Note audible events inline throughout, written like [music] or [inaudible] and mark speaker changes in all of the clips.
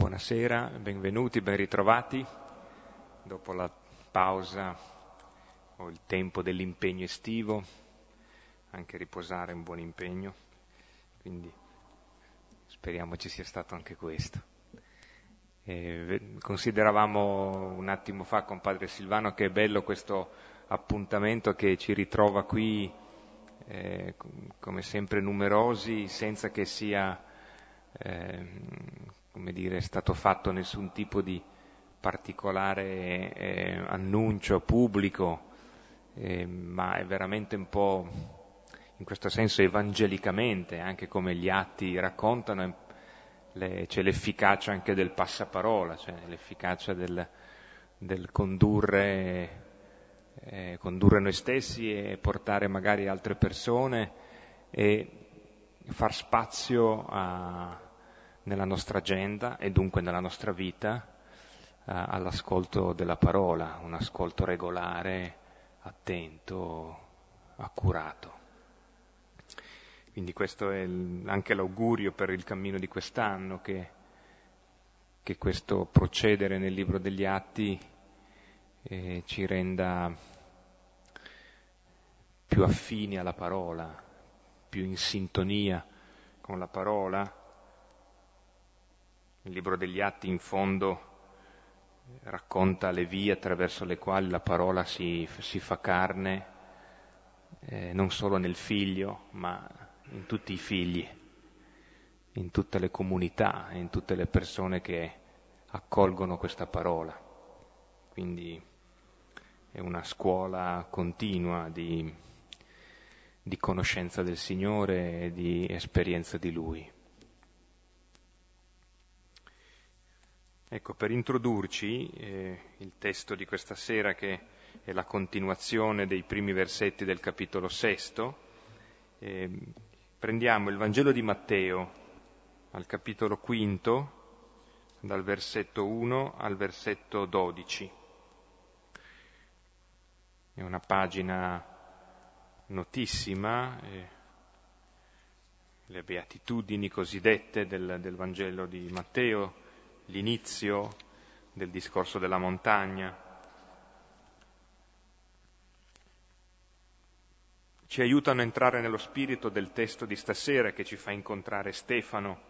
Speaker 1: Buonasera, benvenuti, ben ritrovati. Dopo la pausa o il tempo dell'impegno estivo, anche riposare è un buon impegno, quindi speriamo ci sia stato anche questo. E consideravamo un attimo fa con padre Silvano che è bello questo appuntamento che ci ritrova qui eh, come sempre numerosi senza che sia eh, come dire, stato fatto nessun tipo di particolare eh, annuncio pubblico, eh, ma è veramente un po', in questo senso, evangelicamente, anche come gli atti raccontano, le, c'è l'efficacia anche del passaparola, cioè l'efficacia del, del condurre, eh, condurre noi stessi e portare magari altre persone e far spazio a, nella nostra agenda e dunque nella nostra vita eh, all'ascolto della parola, un ascolto regolare, attento, accurato. Quindi questo è il, anche l'augurio per il cammino di quest'anno, che, che questo procedere nel libro degli atti eh, ci renda più affini alla parola, più in sintonia con la parola il libro degli Atti in fondo racconta le vie attraverso le quali la parola si, si fa carne, eh, non solo nel figlio, ma in tutti i figli, in tutte le comunità, in tutte le persone che accolgono questa parola. Quindi è una scuola continua di, di conoscenza del Signore e di esperienza di Lui. Ecco, per introdurci eh, il testo di questa sera che è la continuazione dei primi versetti del capitolo sesto, eh, prendiamo il Vangelo di Matteo al capitolo quinto, dal versetto 1 al versetto 12. È una pagina notissima, eh, le beatitudini cosiddette del, del Vangelo di Matteo, l'inizio del discorso della montagna. Ci aiutano a entrare nello spirito del testo di stasera che ci fa incontrare Stefano,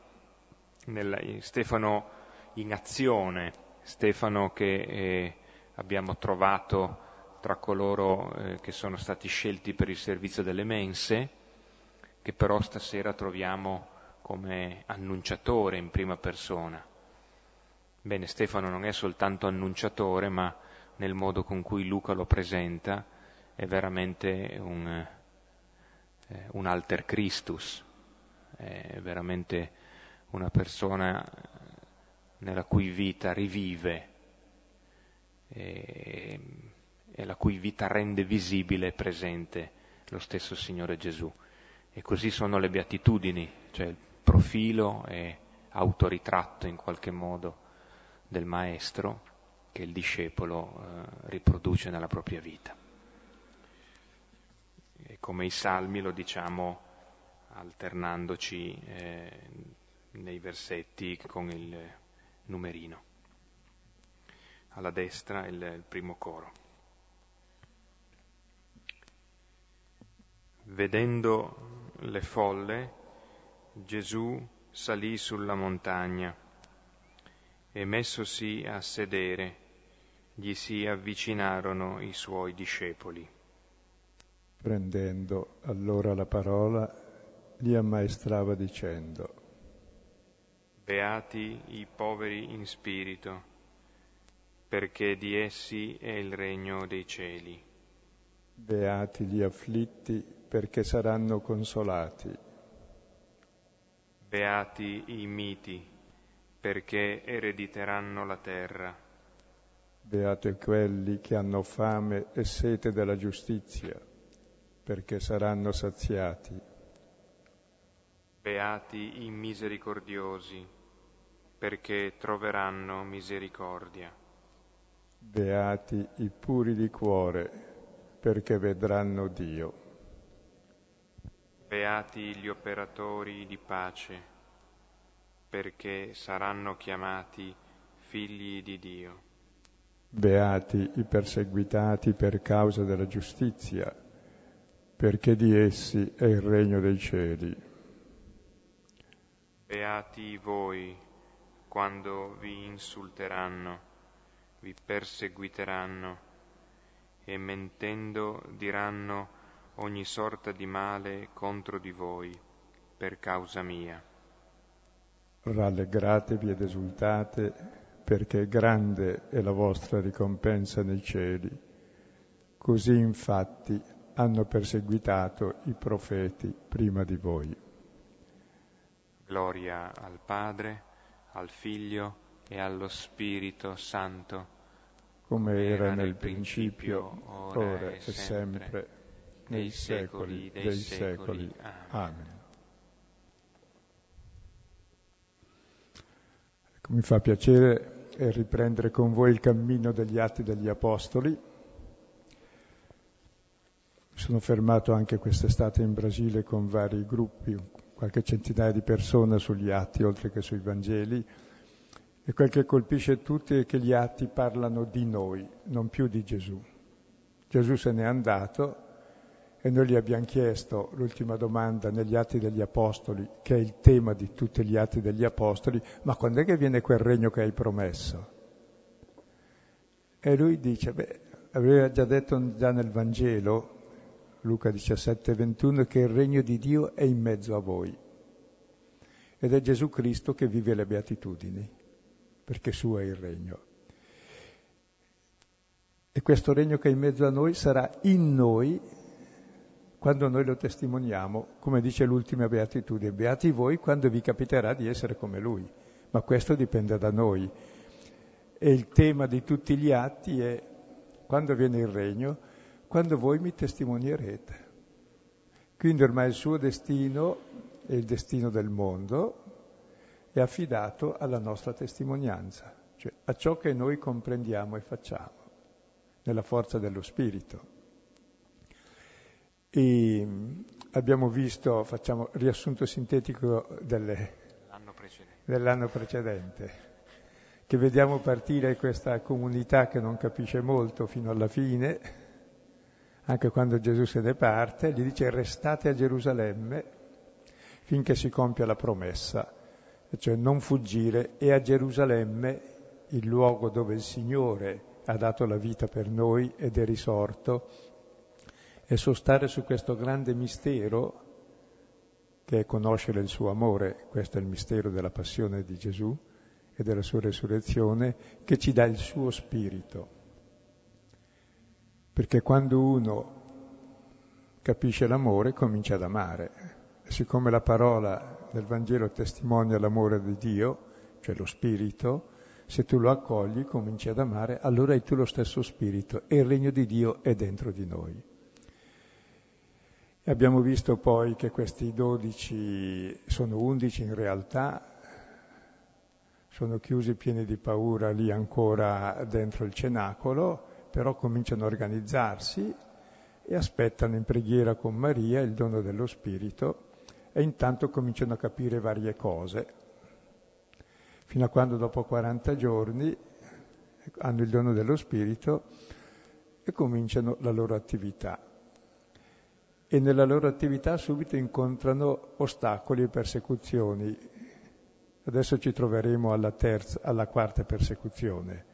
Speaker 1: nel, Stefano in azione, Stefano che eh, abbiamo trovato tra coloro eh, che sono stati scelti per il servizio delle mense, che però stasera troviamo come annunciatore in prima persona. Bene, Stefano non è soltanto annunciatore, ma nel modo con cui Luca lo presenta è veramente un, eh, un alter Christus, è veramente una persona nella cui vita rivive e, e la cui vita rende visibile e presente lo stesso Signore Gesù. E così sono le beatitudini, cioè il profilo e autoritratto in qualche modo del maestro che il discepolo eh, riproduce nella propria vita. E come i salmi lo diciamo alternandoci eh, nei versetti con il numerino. Alla destra il, il primo coro. Vedendo le folle, Gesù salì sulla montagna e messosi a sedere, gli si avvicinarono i suoi discepoli.
Speaker 2: Prendendo allora la parola, li ammaestrava dicendo,
Speaker 1: Beati i poveri in spirito, perché di essi è il regno dei cieli.
Speaker 2: Beati gli afflitti, perché saranno consolati.
Speaker 1: Beati i miti, perché erediteranno la terra.
Speaker 2: Beati quelli che hanno fame e sete della giustizia, perché saranno saziati.
Speaker 1: Beati i misericordiosi, perché troveranno misericordia.
Speaker 2: Beati i puri di cuore, perché vedranno Dio.
Speaker 1: Beati gli operatori di pace perché saranno chiamati figli di Dio.
Speaker 2: Beati i perseguitati per causa della giustizia, perché di essi è il regno dei cieli.
Speaker 1: Beati voi quando vi insulteranno, vi perseguiteranno e mentendo diranno ogni sorta di male contro di voi per causa mia.
Speaker 2: Rallegratevi ed esultate perché grande è la vostra ricompensa nei cieli. Così infatti hanno perseguitato i profeti prima di voi.
Speaker 1: Gloria al Padre, al Figlio e allo Spirito Santo
Speaker 2: come era nel principio, ora e sempre, nei secoli dei secoli. Amen. Mi fa piacere riprendere con voi il cammino degli atti degli Apostoli. Mi sono fermato anche quest'estate in Brasile con vari gruppi, qualche centinaia di persone sugli atti, oltre che sui Vangeli e quel che colpisce tutti è che gli atti parlano di noi, non più di Gesù. Gesù se n'è andato e noi gli abbiamo chiesto l'ultima domanda negli atti degli Apostoli, che è il tema di tutti gli atti degli Apostoli, ma quando è che viene quel regno che hai promesso? E lui dice, beh, aveva già detto già nel Vangelo, Luca 17, 21, che il regno di Dio è in mezzo a voi. Ed è Gesù Cristo che vive le beatitudini perché suo è il regno. E questo regno che è in mezzo a noi sarà in noi quando noi lo testimoniamo, come dice l'ultima beatitudine, beati voi quando vi capiterà di essere come lui, ma questo dipende da noi. E il tema di tutti gli atti è quando viene il regno, quando voi mi testimonierete. Quindi ormai il suo destino è il destino del mondo, è affidato alla nostra testimonianza, cioè a ciò che noi comprendiamo e facciamo, nella forza dello Spirito. E mm, abbiamo visto, facciamo riassunto sintetico delle,
Speaker 1: precedente.
Speaker 2: dell'anno precedente, che vediamo partire questa comunità che non capisce molto fino alla fine, anche quando Gesù se ne parte, gli dice restate a Gerusalemme finché si compia la promessa cioè non fuggire, e a Gerusalemme, il luogo dove il Signore ha dato la vita per noi ed è risorto, e sostare su questo grande mistero che è conoscere il suo amore, questo è il mistero della passione di Gesù e della sua resurrezione, che ci dà il suo spirito. Perché quando uno capisce l'amore comincia ad amare. Siccome la parola nel Vangelo testimonia l'amore di Dio, cioè lo Spirito, se tu lo accogli, cominci ad amare, allora hai tu lo stesso Spirito e il regno di Dio è dentro di noi. E abbiamo visto poi che questi dodici sono undici in realtà, sono chiusi pieni di paura lì ancora dentro il cenacolo, però cominciano a organizzarsi e aspettano in preghiera con Maria il dono dello Spirito e intanto cominciano a capire varie cose, fino a quando dopo 40 giorni hanno il dono dello Spirito e cominciano la loro attività. E nella loro attività subito incontrano ostacoli e persecuzioni. Adesso ci troveremo alla, terza, alla quarta persecuzione.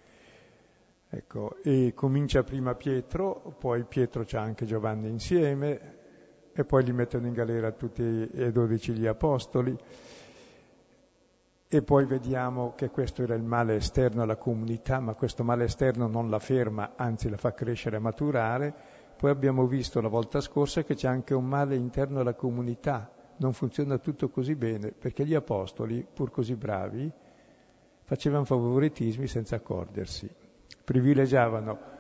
Speaker 2: Ecco, e comincia prima Pietro, poi Pietro c'ha anche Giovanni insieme, e poi li mettono in galera tutti e dodici gli apostoli. E poi vediamo che questo era il male esterno alla comunità, ma questo male esterno non la ferma, anzi la fa crescere e maturare. Poi abbiamo visto la volta scorsa che c'è anche un male interno alla comunità, non funziona tutto così bene, perché gli apostoli, pur così bravi, facevano favoritismi senza accorgersi, privilegiavano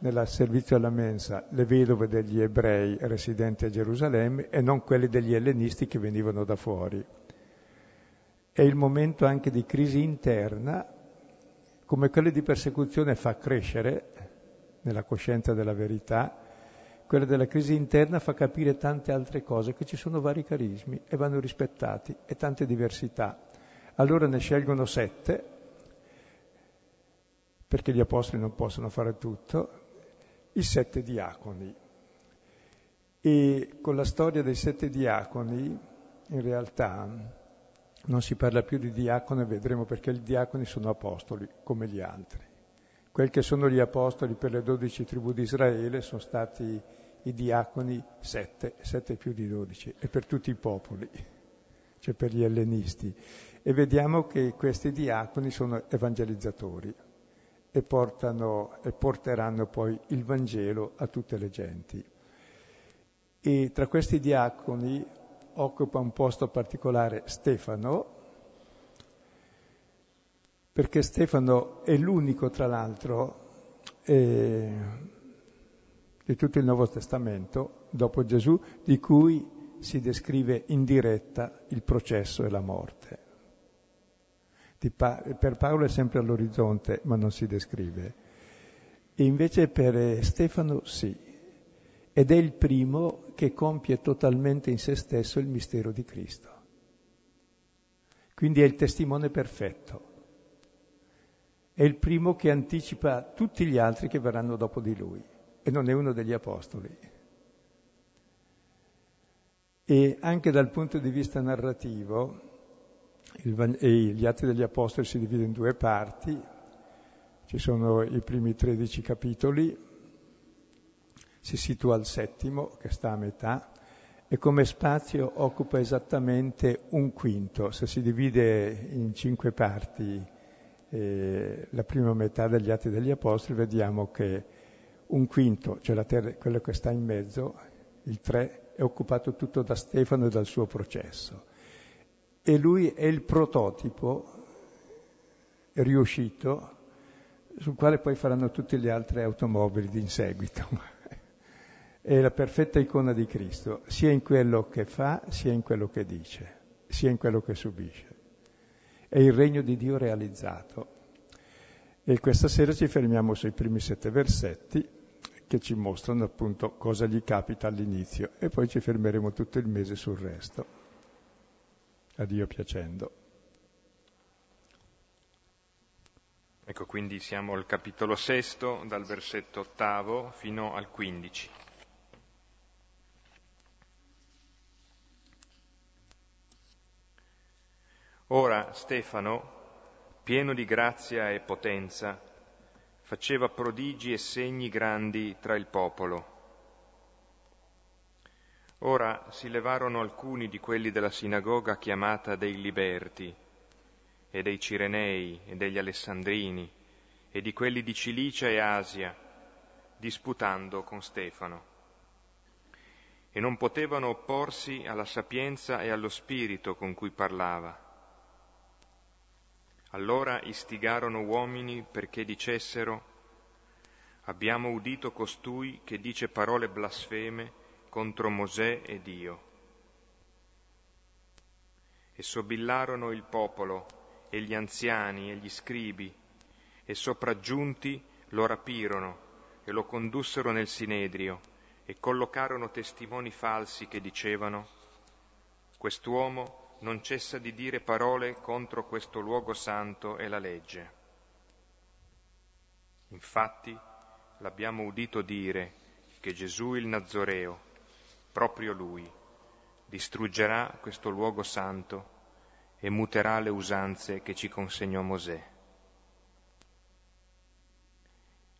Speaker 2: nel servizio alla mensa le vedove degli ebrei residenti a Gerusalemme e non quelle degli ellenisti che venivano da fuori. È il momento anche di crisi interna, come quelle di persecuzione fa crescere nella coscienza della verità, quella della crisi interna fa capire tante altre cose, che ci sono vari carismi e vanno rispettati e tante diversità. Allora ne scelgono sette, perché gli apostoli non possono fare tutto, i sette diaconi. E con la storia dei sette diaconi, in realtà, non si parla più di diacono e vedremo perché i diaconi sono apostoli, come gli altri. Quel che sono gli apostoli per le dodici tribù di Israele sono stati i diaconi sette, sette più di dodici, e per tutti i popoli, cioè per gli ellenisti. E vediamo che questi diaconi sono evangelizzatori e, portano, e porteranno poi il Vangelo a tutte le genti. E tra questi diaconi occupa un posto particolare Stefano, perché Stefano è l'unico, tra l'altro, eh, di tutto il Nuovo Testamento, dopo Gesù, di cui si descrive in diretta il processo e la morte. Pa- per Paolo è sempre all'orizzonte, ma non si descrive. E invece per Stefano sì, ed è il primo che compie totalmente in se stesso il mistero di Cristo. Quindi è il testimone perfetto. È il primo che anticipa tutti gli altri che verranno dopo di lui e non è uno degli apostoli. E anche dal punto di vista narrativo, il, gli Atti degli Apostoli si dividono in due parti, ci sono i primi 13 capitoli, si situa al settimo, che sta a metà, e come spazio occupa esattamente un quinto. Se si divide in cinque parti eh, la prima metà degli Atti degli Apostoli, vediamo che un quinto, cioè la terra, quello che sta in mezzo, il tre, è occupato tutto da Stefano e dal suo processo. E lui è il prototipo riuscito sul quale poi faranno tutte le altre automobili in seguito. [laughs] è la perfetta icona di Cristo, sia in quello che fa, sia in quello che dice, sia in quello che subisce. È il regno di Dio realizzato. E questa sera ci fermiamo sui primi sette versetti che ci mostrano appunto cosa gli capita all'inizio e poi ci fermeremo tutto il mese sul resto. A Dio piacendo.
Speaker 1: Ecco, quindi siamo al capitolo sesto, dal versetto ottavo fino al quindici. Ora Stefano, pieno di grazia e potenza, faceva prodigi e segni grandi tra il popolo. Ora si levarono alcuni di quelli della sinagoga chiamata dei Liberti, e dei Cirenei, e degli Alessandrini, e di quelli di Cilicia e Asia, disputando con Stefano. E non potevano opporsi alla sapienza e allo spirito con cui parlava allora istigarono uomini perché dicessero abbiamo udito costui che dice parole blasfeme contro Mosè e Dio. E sobillarono il popolo e gli anziani e gli scribi e sopraggiunti lo rapirono e lo condussero nel Sinedrio e collocarono testimoni falsi che dicevano quest'uomo non cessa di dire parole contro questo luogo santo e la legge. Infatti l'abbiamo udito dire che Gesù il Nazoreo, proprio lui, distruggerà questo luogo santo e muterà le usanze che ci consegnò Mosè.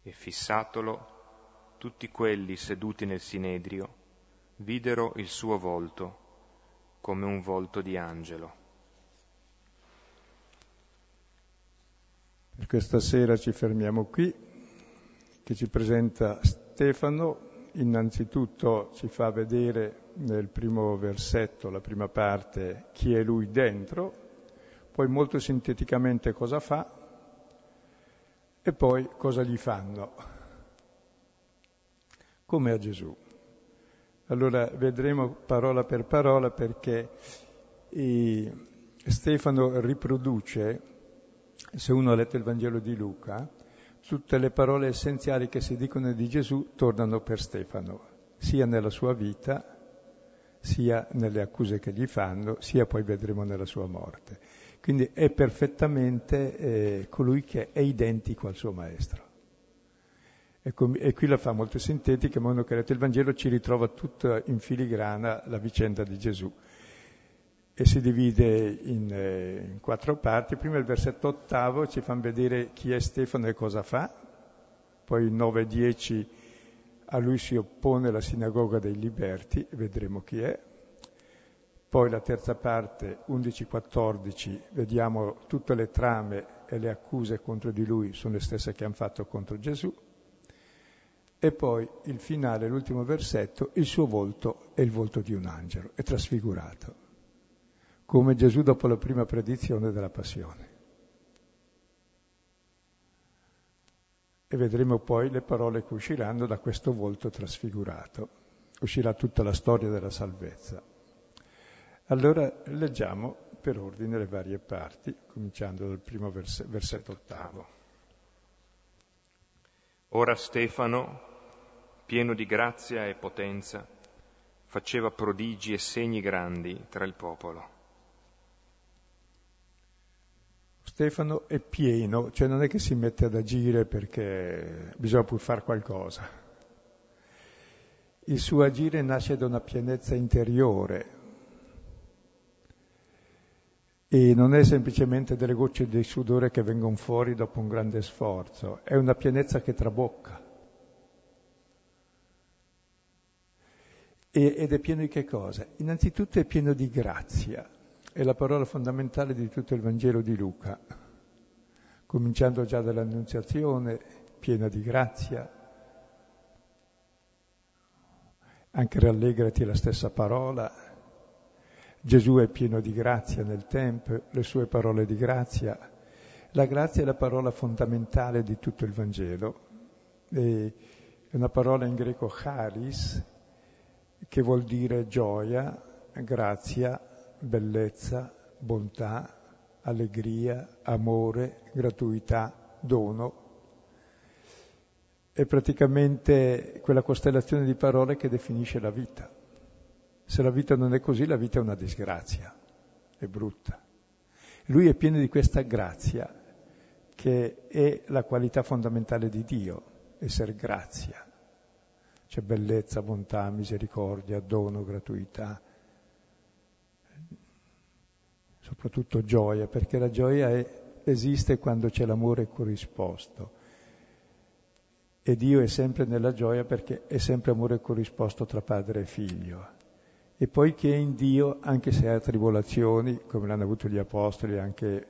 Speaker 1: E fissatolo, tutti quelli seduti nel Sinedrio videro il suo volto come un volto di angelo.
Speaker 2: Per questa sera ci fermiamo qui, che ci presenta Stefano, innanzitutto ci fa vedere nel primo versetto, la prima parte, chi è lui dentro, poi molto sinteticamente cosa fa e poi cosa gli fanno, come a Gesù. Allora vedremo parola per parola perché Stefano riproduce, se uno ha letto il Vangelo di Luca, tutte le parole essenziali che si dicono di Gesù tornano per Stefano, sia nella sua vita, sia nelle accuse che gli fanno, sia poi vedremo nella sua morte. Quindi è perfettamente eh, colui che è identico al suo maestro. E, com- e, qui la fa molto sintetica, ma uno che ha letto il Vangelo ci ritrova tutta in filigrana la vicenda di Gesù. E si divide in, eh, in quattro parti. Prima il versetto ottavo ci fa vedere chi è Stefano e cosa fa, poi il 9 e 10 a lui si oppone la sinagoga dei liberti, vedremo chi è. Poi la terza parte, 11-14, vediamo tutte le trame e le accuse contro di lui sono le stesse che hanno fatto contro Gesù. E poi il finale, l'ultimo versetto, il suo volto è il volto di un angelo, è trasfigurato, come Gesù dopo la prima predizione della passione. e vedremo poi le parole che usciranno da questo volto trasfigurato. Uscirà tutta la storia della salvezza. Allora leggiamo per ordine le varie parti, cominciando dal primo vers- versetto ottavo.
Speaker 1: Ora Stefano, pieno di grazia e potenza, faceva prodigi e segni grandi tra il popolo.
Speaker 2: Stefano è pieno, cioè non è che si mette ad agire perché bisogna pur fare qualcosa. Il suo agire nasce da una pienezza interiore e non è semplicemente delle gocce di sudore che vengono fuori dopo un grande sforzo, è una pienezza che trabocca. Ed è pieno di che cosa? Innanzitutto è pieno di grazia è la parola fondamentale di tutto il Vangelo di Luca, cominciando già dall'Annunziazione, piena di grazia. Anche rallegrati la stessa parola. Gesù è pieno di grazia nel tempo, le sue parole di grazia. La grazia è la parola fondamentale di tutto il Vangelo. È una parola in greco charis, che vuol dire gioia, grazia, bellezza, bontà, allegria, amore, gratuità, dono. È praticamente quella costellazione di parole che definisce la vita. Se la vita non è così, la vita è una disgrazia, è brutta. Lui è pieno di questa grazia che è la qualità fondamentale di Dio, essere grazia. C'è bellezza, bontà, misericordia, dono, gratuità, soprattutto gioia, perché la gioia è, esiste quando c'è l'amore corrisposto. E Dio è sempre nella gioia perché è sempre amore corrisposto tra padre e figlio. E poi che è in Dio, anche se ha tribolazioni, come l'hanno avuto gli apostoli, anche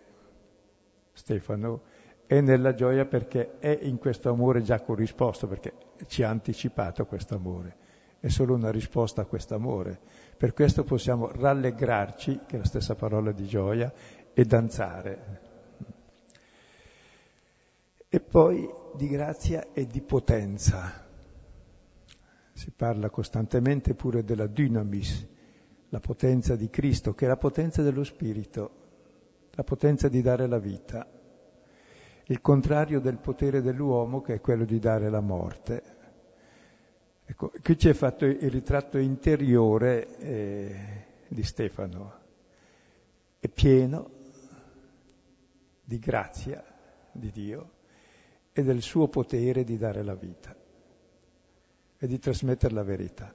Speaker 2: Stefano, è nella gioia perché è in questo amore già corrisposto, perché ci ha anticipato questo amore è solo una risposta a questo amore. Per questo possiamo rallegrarci, che è la stessa parola di gioia, e danzare. E poi di grazia e di potenza. Si parla costantemente pure della dynamis, la potenza di Cristo, che è la potenza dello Spirito, la potenza di dare la vita, il contrario del potere dell'uomo che è quello di dare la morte. Ecco, qui ci è fatto il ritratto interiore eh, di Stefano, è pieno di grazia di Dio e del suo potere di dare la vita e di trasmettere la verità.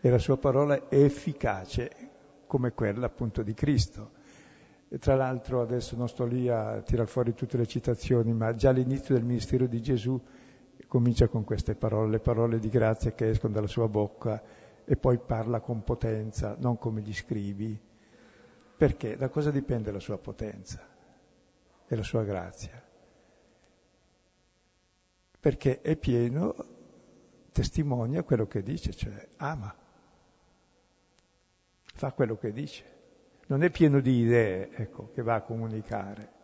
Speaker 2: E la sua parola è efficace come quella appunto di Cristo. E tra l'altro adesso non sto lì a tirar fuori tutte le citazioni, ma già all'inizio del ministero di Gesù comincia con queste parole, le parole di grazia che escono dalla sua bocca e poi parla con potenza, non come gli scrivi. Perché? Da cosa dipende la sua potenza e la sua grazia? Perché è pieno, testimonia quello che dice, cioè ama, fa quello che dice. Non è pieno di idee, ecco, che va a comunicare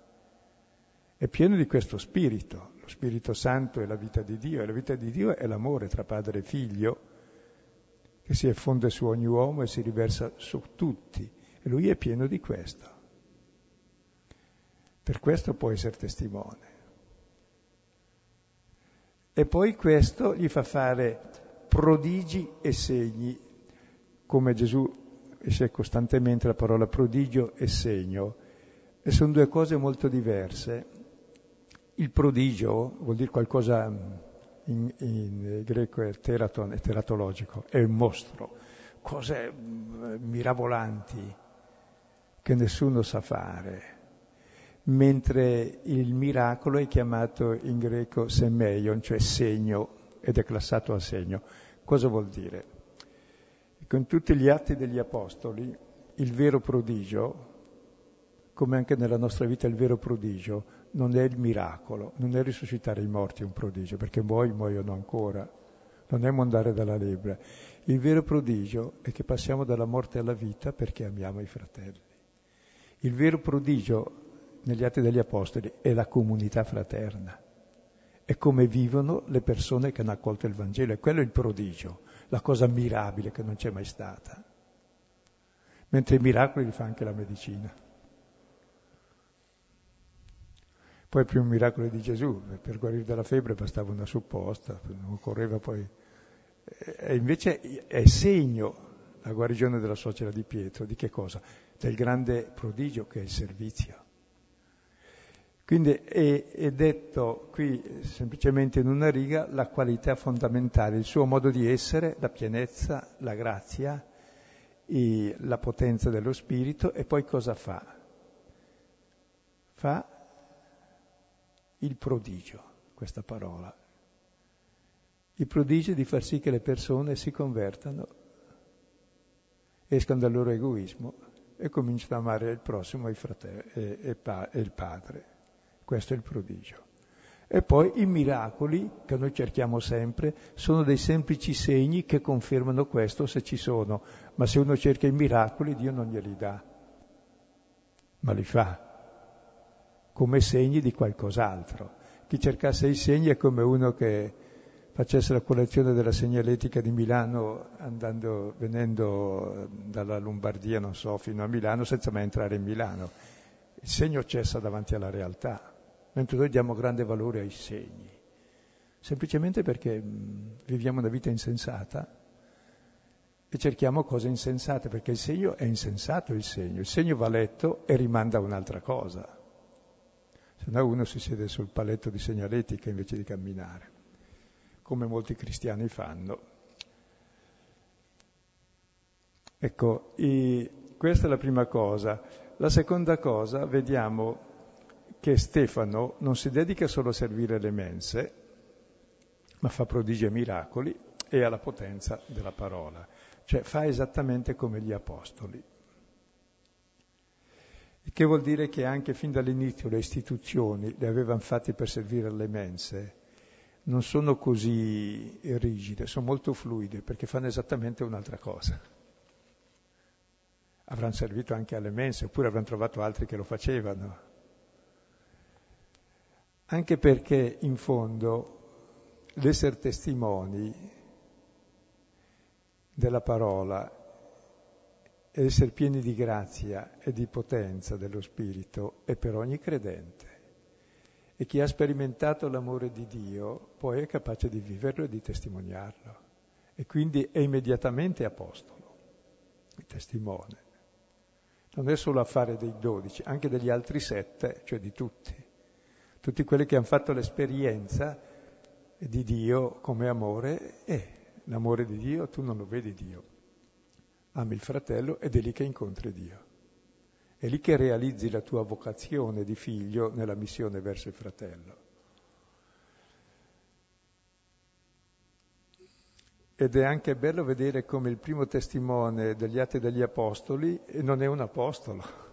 Speaker 2: è pieno di questo spirito. Lo Spirito Santo è la vita di Dio e la vita di Dio è l'amore tra padre e figlio che si effonde su ogni uomo e si riversa su tutti. E lui è pieno di questo. Per questo può essere testimone. E poi questo gli fa fare prodigi e segni. come Gesù esce costantemente la parola prodigio e segno, e sono due cose molto diverse. Il prodigio vuol dire qualcosa in, in greco è teraton, è teratologico, è un mostro, cose mm, mirabolanti che nessuno sa fare mentre il miracolo è chiamato in greco semeion, cioè segno, ed è classato a segno. Cosa vuol dire? Con tutti gli atti degli apostoli, il vero prodigio, come anche nella nostra vita il vero prodigio, non è il miracolo, non è risuscitare i morti un prodigio, perché muoiono, muoiono ancora, non è mondare dalla lebbra. Il vero prodigio è che passiamo dalla morte alla vita perché amiamo i fratelli. Il vero prodigio negli Atti degli Apostoli è la comunità fraterna, è come vivono le persone che hanno accolto il Vangelo, e quello è il prodigio, la cosa mirabile che non c'è mai stata. Mentre i miracoli li fa anche la medicina. Poi il primo miracolo di Gesù, per guarire dalla febbre bastava una supposta, non occorreva poi... E invece è segno la guarigione della suocera di Pietro, di che cosa? Del grande prodigio che è il servizio. Quindi è, è, detto qui semplicemente in una riga la qualità fondamentale, il suo modo di essere, la pienezza, la grazia, la potenza dello spirito e poi cosa fa? Fa il prodigio, questa parola. Il prodigio di far sì che le persone si convertano, escano dal loro egoismo e cominciano ad amare il prossimo, il fratello e, e, e il padre. Questo è il prodigio. E poi i miracoli, che noi cerchiamo sempre, sono dei semplici segni che confermano questo se ci sono. Ma se uno cerca i miracoli, Dio non glieli dà, ma li fa come segni di qualcos'altro. Chi cercasse i segni è come uno che facesse la collezione della segnaletica di Milano andando, venendo dalla Lombardia, non so, fino a Milano senza mai entrare in Milano. Il segno cessa davanti alla realtà mentre noi diamo grande valore ai segni, semplicemente perché mh, viviamo una vita insensata e cerchiamo cose insensate, perché il segno è insensato il segno, il segno va letto e rimanda a un'altra cosa. Se no uno si siede sul paletto di segnaletica invece di camminare, come molti cristiani fanno. Ecco, questa è la prima cosa. La seconda cosa, vediamo che Stefano non si dedica solo a servire le mense, ma fa prodigi e miracoli e alla potenza della parola, cioè fa esattamente come gli apostoli. Il che vuol dire che anche fin dall'inizio le istituzioni le avevano fatte per servire alle mense, non sono così rigide, sono molto fluide perché fanno esattamente un'altra cosa. Avranno servito anche alle mense, oppure avranno trovato altri che lo facevano anche perché in fondo l'essere testimoni della parola e essere pieni di grazia e di potenza dello Spirito è per ogni credente. E chi ha sperimentato l'amore di Dio poi è capace di viverlo e di testimoniarlo. E quindi è immediatamente apostolo, il testimone. Non è solo affare dei dodici, anche degli altri sette, cioè di tutti tutti quelli che hanno fatto l'esperienza di Dio come amore, e l'amore di Dio tu non lo vedi Dio. Ami il fratello ed è lì che incontri Dio. È lì che realizzi la tua vocazione di figlio nella missione verso il fratello. Ed è anche bello vedere come il primo testimone degli atti degli apostoli non è un apostolo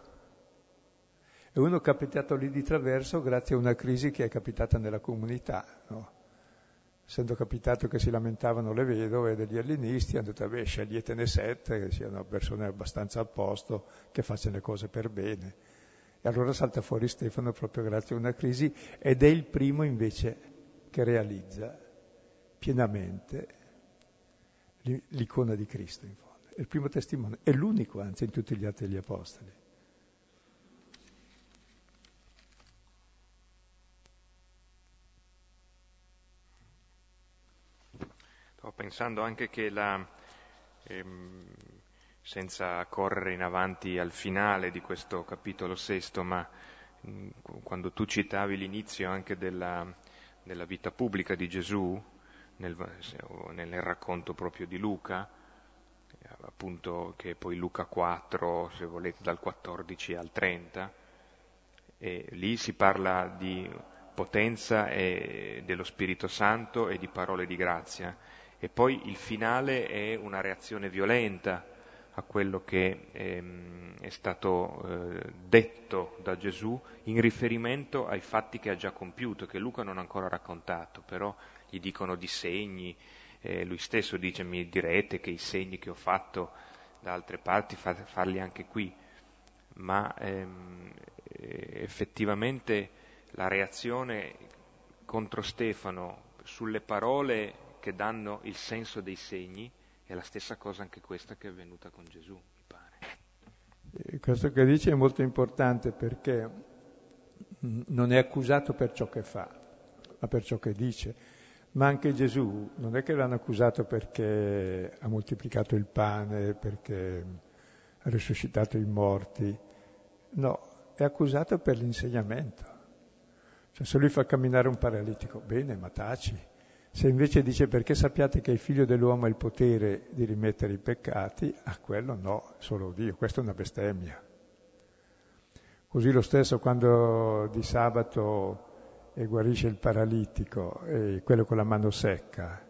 Speaker 2: e uno è capitato lì di traverso grazie a una crisi che è capitata nella comunità, no? essendo capitato che si lamentavano le vedove degli ellenisti, hanno detto, beh, sceglietene sette, che siano persone abbastanza a posto, che facciano le cose per bene. E allora salta fuori Stefano proprio grazie a una crisi ed è il primo invece che realizza pienamente l'icona di Cristo in fondo. È il primo testimone, è l'unico anzi in tutti gli atti degli Apostoli.
Speaker 1: Sto pensando anche che la, ehm, senza correre in avanti al finale di questo capitolo sesto, ma mh, quando tu citavi l'inizio anche della, della vita pubblica di Gesù, nel, nel, racconto proprio di Luca, appunto che è poi Luca 4, se volete, dal 14 al 30, e lì si parla di potenza dello Spirito Santo e di parole di grazia. E poi il finale è una reazione violenta a quello che ehm, è stato eh, detto da Gesù in riferimento ai fatti che ha già compiuto, che Luca non ha ancora raccontato, però gli dicono di segni, eh, lui stesso dice mi direte che i segni che ho fatto da altre parti fa, farli anche qui, ma ehm, effettivamente la reazione contro Stefano sulle parole che danno il senso dei segni è la stessa cosa anche questa che è avvenuta con Gesù, mi pare.
Speaker 2: Questo che dice è molto importante perché non è accusato per ciò che fa, ma per ciò che dice. Ma anche Gesù non è che l'hanno accusato perché ha moltiplicato il pane, perché ha risuscitato i morti. No, è accusato per l'insegnamento. Cioè se lui fa camminare un paralitico, bene, ma taci. Se invece dice perché sappiate che il figlio dell'uomo ha il potere di rimettere i peccati, a quello no, solo Dio, questa è una bestemmia. Così lo stesso quando di sabato guarisce il paralitico e quello con la mano secca,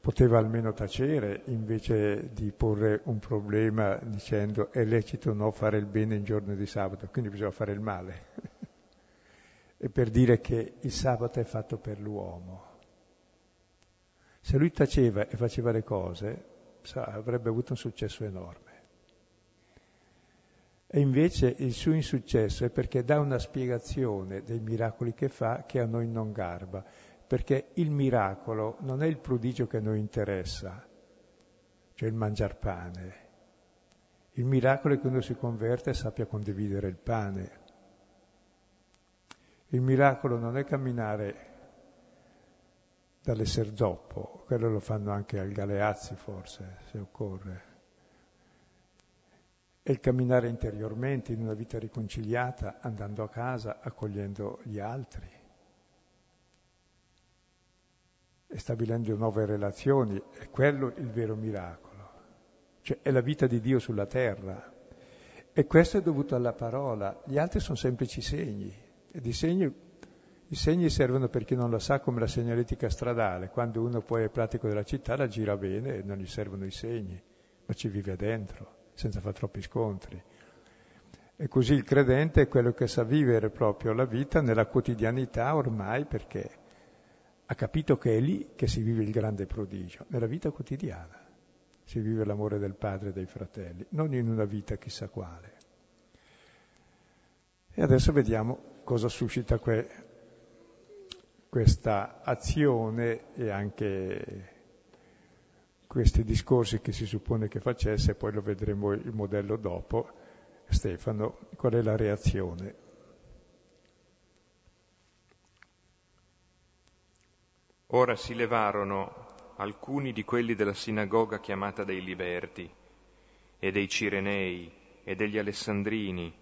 Speaker 2: poteva almeno tacere invece di porre un problema dicendo è lecito o no fare il bene in giorno di sabato, quindi bisogna fare il male. [laughs] e per dire che il sabato è fatto per l'uomo se lui taceva e faceva le cose, sa, avrebbe avuto un successo enorme. E invece il suo insuccesso è perché dà una spiegazione dei miracoli che fa che a noi non garba, perché il miracolo non è il prodigio che a noi interessa, cioè il mangiar pane. Il miracolo è che uno si converte e sappia condividere il pane. Il miracolo non è camminare dall'essere zoppo, quello lo fanno anche al Galeazzi forse, se occorre. E il camminare interiormente in una vita riconciliata, andando a casa, accogliendo gli altri e stabilendo nuove relazioni, è quello il vero miracolo, cioè è la vita di Dio sulla terra. E questo è dovuto alla parola, gli altri sono semplici segni, e di segni i segni servono per chi non lo sa come la segnaletica stradale, quando uno poi è pratico della città la gira bene e non gli servono i segni, ma ci vive dentro, senza fare troppi scontri. E così il credente è quello che sa vivere proprio la vita nella quotidianità ormai perché ha capito che è lì che si vive il grande prodigio, nella vita quotidiana. Si vive l'amore del padre e dei fratelli, non in una vita chissà quale. E adesso vediamo cosa suscita que- questa azione e anche questi discorsi che si suppone che facesse, poi lo vedremo il modello dopo, Stefano, qual è la reazione?
Speaker 1: Ora si levarono alcuni di quelli della sinagoga chiamata dei Liberti, e dei Cirenei, e degli Alessandrini,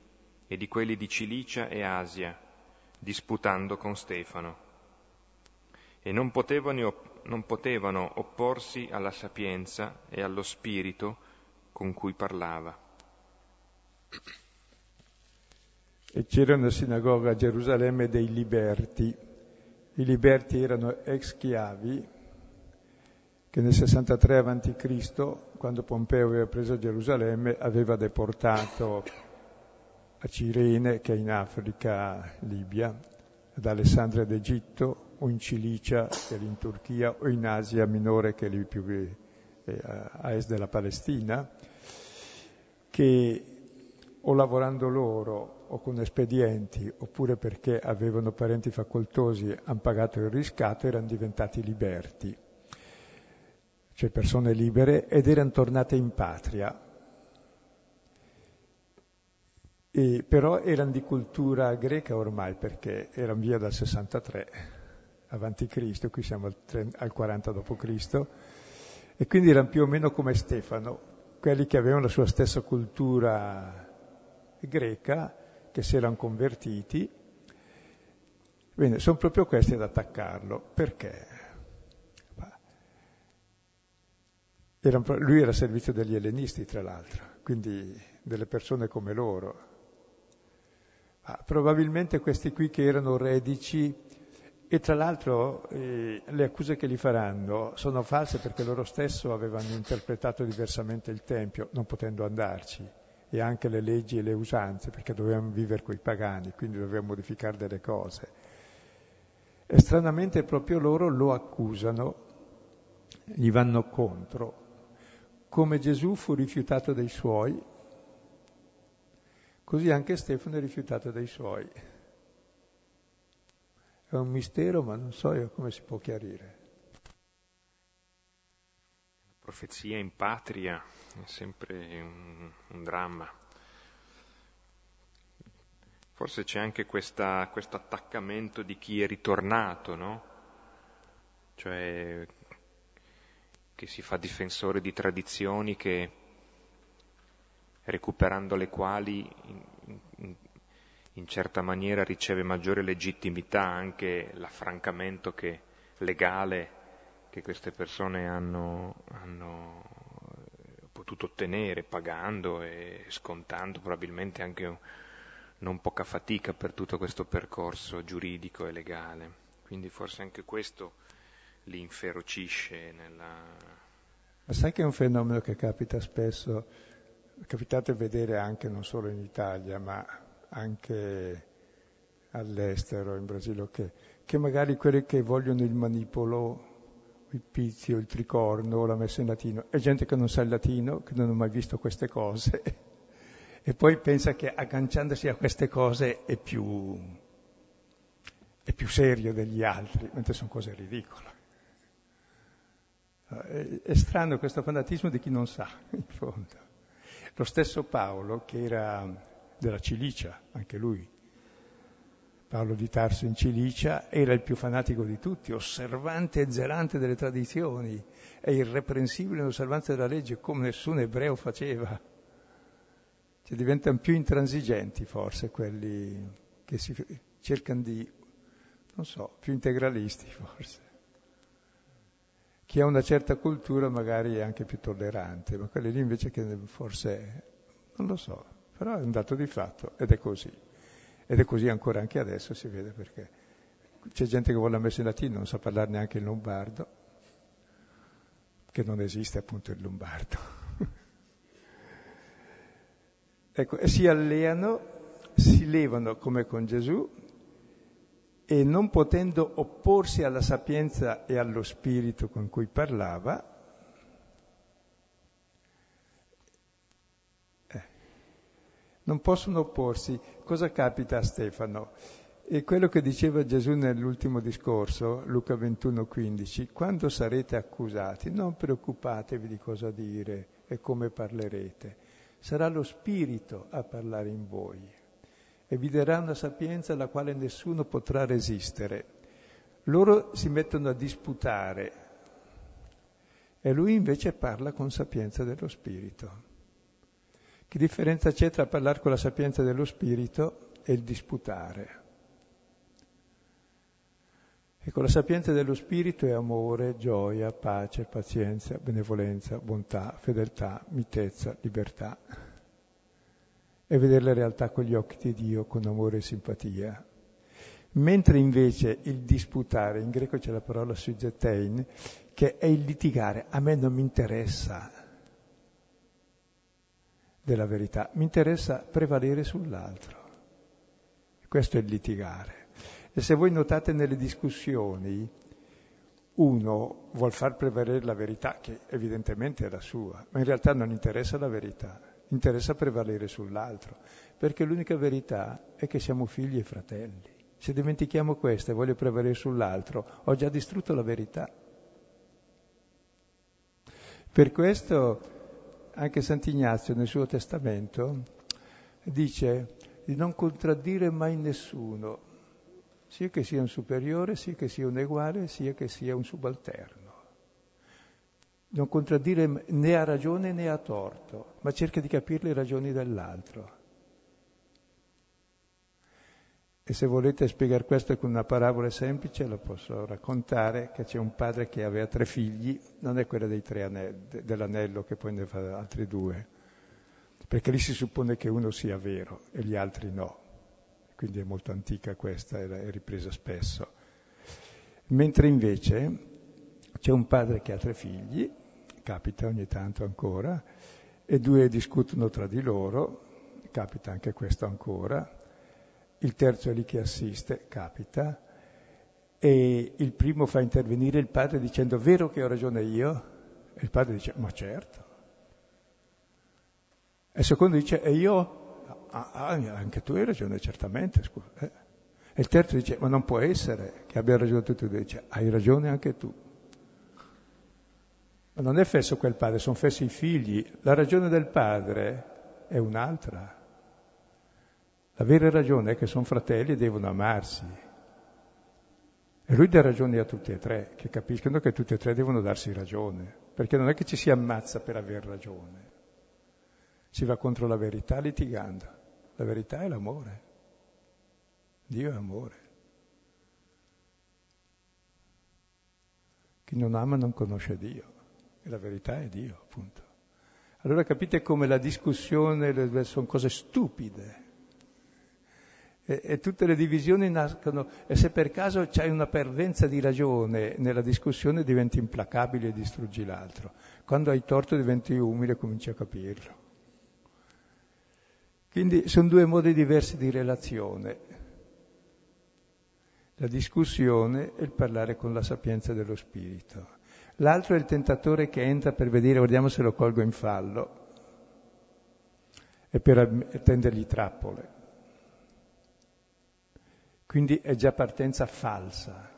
Speaker 1: e di quelli di Cilicia e Asia, disputando con Stefano e non potevano, non potevano opporsi alla sapienza e allo spirito con cui parlava.
Speaker 2: E c'era una sinagoga a Gerusalemme dei liberti. I liberti erano ex schiavi che nel 63 a.C., quando Pompeo aveva preso Gerusalemme, aveva deportato a Cirene, che è in Africa, Libia, ad Alessandria d'Egitto, o in Cilicia, che è in Turchia, o in Asia Minore, che è lì più eh, a est della Palestina, che o lavorando loro o con espedienti, oppure perché avevano parenti facoltosi, hanno pagato il riscatto, erano diventati liberti, cioè persone libere, ed erano tornate in patria. E, però erano di cultura greca ormai, perché erano via dal 63 avanti Cristo, qui siamo al, 40 d.C., e quindi erano più o meno come Stefano, quelli che avevano la sua stessa cultura greca, che si erano convertiti. Bene, sono proprio questi ad attaccarlo. Perché? Lui era a servizio degli ellenisti, tra l'altro, quindi delle persone come loro. Ma probabilmente questi qui che erano redici, e tra l'altro eh, le accuse che gli faranno sono false perché loro stesso avevano interpretato diversamente il Tempio, non potendo andarci, e anche le leggi e le usanze, perché dovevamo vivere coi pagani, quindi dovevamo modificare delle cose. E stranamente proprio loro lo accusano, gli vanno contro, come Gesù fu rifiutato dai suoi, così anche Stefano è rifiutato dai suoi. È un mistero, ma non so io come si può chiarire.
Speaker 1: La profezia in patria è sempre un, un dramma. Forse c'è anche questo attaccamento di chi è ritornato, no? Cioè che si fa difensore di tradizioni che, recuperando le quali in certa maniera riceve maggiore legittimità anche l'affrancamento che, legale che queste persone hanno, hanno, potuto ottenere pagando e scontando probabilmente anche non poca fatica per tutto questo percorso giuridico e legale. Quindi forse anche questo li inferocisce nella...
Speaker 2: Ma sai che è un fenomeno che capita spesso, capitate vedere anche non solo in Italia, ma anche all'estero, in Brasile, che, che magari quelli che vogliono il manipolo, il pizio, il tricorno, la messa in latino, è gente che non sa il latino, che non ha mai visto queste cose, [laughs] e poi pensa che agganciandosi a queste cose è più, è più serio degli altri, mentre sono cose ridicole. È strano questo fanatismo di chi non sa, in fondo. Lo stesso Paolo, che era della Cilicia, anche lui, Paolo di Tarso in Cilicia, era il più fanatico di tutti, osservante e zelante delle tradizioni, è irreprensibile nell'osservanza della legge, come nessun ebreo faceva. Cioè diventano più intransigenti forse quelli che si cercano di, non so, più integralisti [laughs] forse. Chi ha una certa cultura magari è anche più tollerante, ma quelli lì invece che forse, non lo so, però è un dato di fatto ed è così. Ed è così ancora anche adesso, si vede perché c'è gente che vuole la messa in latino, non sa parlare neanche il lombardo, che non esiste appunto il lombardo. [laughs] ecco, e si alleano, si levano come con Gesù, e non potendo opporsi alla sapienza e allo spirito con cui parlava, non possono opporsi. Cosa capita a Stefano? E quello che diceva Gesù nell'ultimo discorso, Luca 21, 15, quando sarete accusati, non preoccupatevi di cosa dire e come parlerete, sarà lo Spirito a parlare in voi e vi darà una sapienza alla quale nessuno potrà resistere. Loro si mettono a disputare e lui invece parla con sapienza dello Spirito. Che differenza c'è tra parlare con la sapienza dello Spirito e il disputare? E con la sapienza dello Spirito è amore, gioia, pace, pazienza, benevolenza, bontà, fedeltà, mitezza, libertà e vedere la realtà con gli occhi di Dio, con amore e simpatia. Mentre invece il disputare, in greco c'è la parola sugetein, che è il litigare, a me non mi interessa della verità, mi interessa prevalere sull'altro. Questo è il litigare. E se voi notate nelle discussioni, uno vuol far prevalere la verità, che evidentemente è la sua, ma in realtà non interessa la verità interessa prevalere sull'altro, perché l'unica verità è che siamo figli e fratelli. Se dimentichiamo questo e voglio prevalere sull'altro, ho già distrutto la verità. Per questo anche Sant'Ignazio nel suo testamento dice di non contraddire mai nessuno, sia che sia un superiore, sia che sia un uguale, sia che sia un subalterno non contraddire né ha ragione né ha torto, ma cerca di capire le ragioni dell'altro. E se volete spiegare questo con una parabola semplice, lo posso raccontare, che c'è un padre che aveva tre figli, non è quella anelli, dell'anello che poi ne fa altri due, perché lì si suppone che uno sia vero e gli altri no. Quindi è molto antica questa, è ripresa spesso. Mentre invece c'è un padre che ha tre figli, capita ogni tanto ancora, e due discutono tra di loro, capita anche questo ancora, il terzo è lì che assiste, capita, e il primo fa intervenire il padre dicendo vero che ho ragione io? E il padre dice ma certo. E il secondo dice e io? Ah, ah, anche tu hai ragione, certamente. Scusa. Eh. E il terzo dice ma non può essere che abbia ragione tutti e due. Dice hai ragione anche tu. Ma non è fesso quel padre, sono fessi i figli. La ragione del padre è un'altra. La vera ragione è che sono fratelli e devono amarsi. E lui dà ragione a tutti e tre, che capiscono che tutti e tre devono darsi ragione, perché non è che ci si ammazza per aver ragione, si va contro la verità litigando. La verità è l'amore. Dio è amore. Chi non ama non conosce Dio, e la verità è Dio, appunto. Allora capite come la discussione sono cose stupide, e, e, tutte le divisioni nascono, e se per caso c'hai una pervenza di ragione nella discussione diventi implacabile e distruggi l'altro. Quando hai torto diventi umile e cominci a capirlo. Quindi sono due modi diversi di relazione. La discussione e il parlare con la sapienza dello spirito. L'altro è il tentatore che entra per vedere, guardiamo se lo colgo in fallo, e per tendergli trappole. Quindi è già partenza falsa.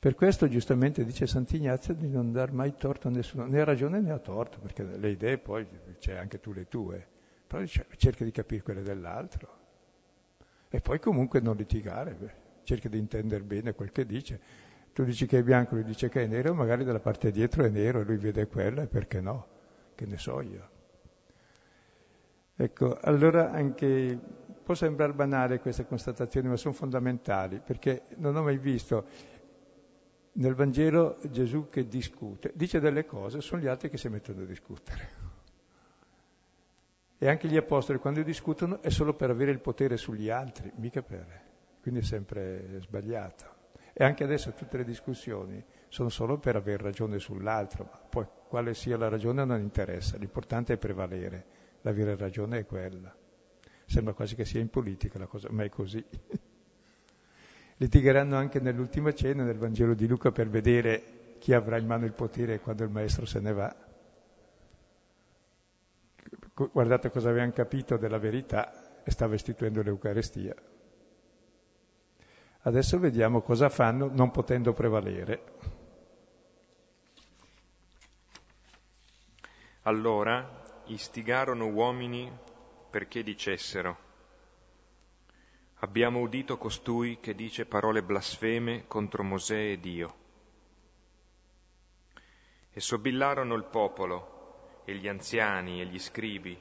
Speaker 2: Per questo giustamente dice Sant'Ignazio di non dar mai torto a nessuno, né ha ragione né ha torto, perché le idee poi c'è anche tu le tue, però cerca di capire quelle dell'altro. E poi comunque non litigare, beh, cerca di intendere bene quel che dice. Tu dici che è bianco, lui dice che è nero, magari dalla parte dietro è nero e lui vede quello e perché no? Che ne so io. Ecco, allora anche Può sembrare banale queste constatazioni, ma sono fondamentali, perché non ho mai visto nel Vangelo Gesù che discute, dice delle cose, sono gli altri che si mettono a discutere. E anche gli apostoli quando discutono è solo per avere il potere sugli altri, mica per... Quindi è sempre sbagliato. E anche adesso tutte le discussioni sono solo per avere ragione sull'altro, ma poi quale sia la ragione non interessa, l'importante è prevalere, l'avere ragione è quella. Sembra quasi che sia in politica la cosa, ma è così. [laughs] Litigheranno anche nell'ultima cena nel Vangelo di Luca per vedere chi avrà in mano il potere quando il maestro se ne va. Guardate cosa avevano capito della verità e stava istituendo l'Eucarestia. Adesso vediamo cosa fanno non potendo prevalere.
Speaker 1: Allora istigarono uomini perché dicessero Abbiamo udito costui che dice parole blasfeme contro Mosè e Dio. E sobillarono il popolo, e gli anziani e gli scribi,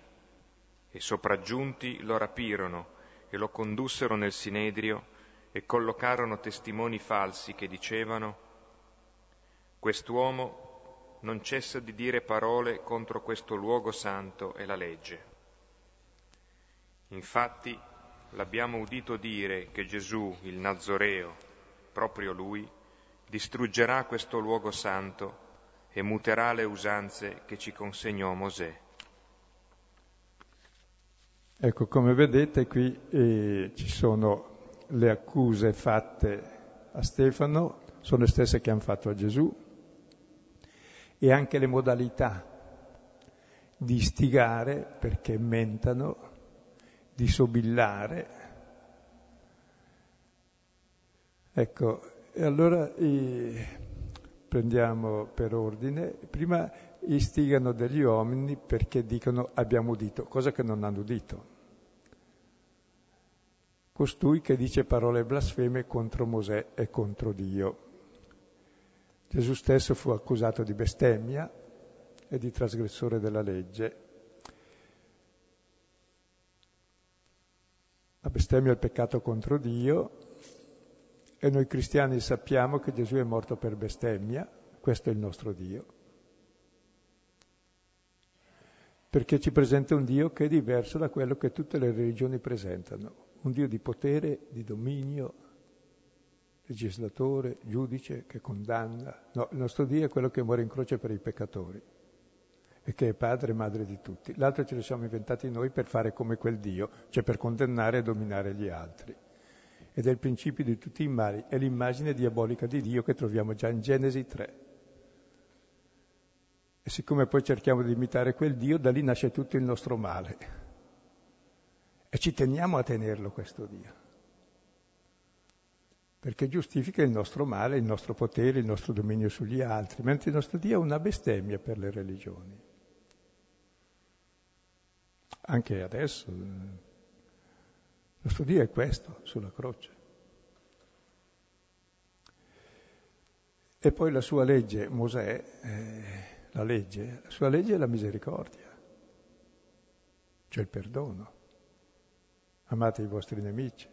Speaker 1: e sopraggiunti lo rapirono e lo condussero nel Sinedrio e collocarono testimoni falsi che dicevano Quest'uomo non cessa di dire parole contro questo luogo santo e la legge. Infatti l'abbiamo udito dire che Gesù, il Nazoreo, proprio lui, distruggerà questo luogo santo e muterà le usanze che ci consegnò Mosè.
Speaker 2: Ecco, come vedete qui eh, ci sono le accuse fatte a Stefano, sono le stesse che hanno fatto a Gesù, e anche le modalità di istigare perché mentano di sobillare. Ecco, e allora eh, prendiamo per ordine. Prima istigano degli uomini perché dicono abbiamo udito, cosa che non hanno udito. Costui che dice parole blasfeme contro Mosè e contro Dio. Gesù stesso fu accusato di bestemmia e di trasgressore della legge. La bestemmia è il peccato contro Dio e noi cristiani sappiamo che Gesù è morto per bestemmia, questo è il nostro Dio. Perché ci presenta un Dio che è diverso da quello che tutte le religioni presentano, un Dio di potere, di dominio, legislatore, giudice che condanna. No, il nostro Dio è quello che muore in croce per i peccatori che è padre e madre di tutti. L'altro ce lo siamo inventati noi per fare come quel Dio, cioè per condannare e dominare gli altri ed è il principio di tutti i mali, è l'immagine diabolica di Dio che troviamo già in Genesi 3. E siccome poi cerchiamo di imitare quel Dio, da lì nasce tutto il nostro male. E ci teniamo a tenerlo questo Dio. Perché giustifica il nostro male, il nostro potere, il nostro dominio sugli altri, mentre il nostro Dio è una bestemmia per le religioni. Anche adesso il nostro Dio è questo, sulla croce. E poi la sua legge, Mosè, eh, la legge, la sua legge è la misericordia, cioè il perdono. Amate i vostri nemici.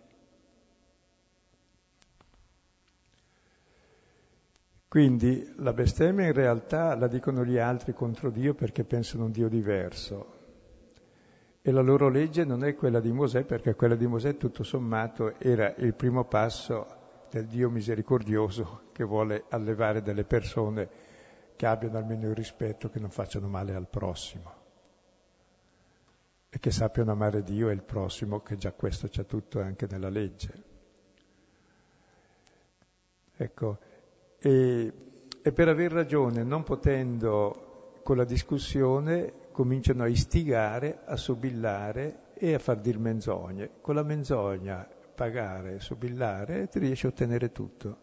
Speaker 2: Quindi la bestemmia in realtà la dicono gli altri contro Dio perché pensano un Dio diverso, e la loro legge non è quella di Mosè, perché quella di Mosè tutto sommato era il primo passo del Dio misericordioso che vuole allevare delle persone che abbiano almeno il rispetto, che non facciano male al prossimo e che sappiano amare Dio e il prossimo, che già questo c'è tutto anche nella legge. Ecco, e, e per aver ragione, non potendo con la discussione, cominciano a istigare, a sobillare e a far dir menzogne. Con la menzogna pagare, sobillare, ti riesci a ottenere tutto.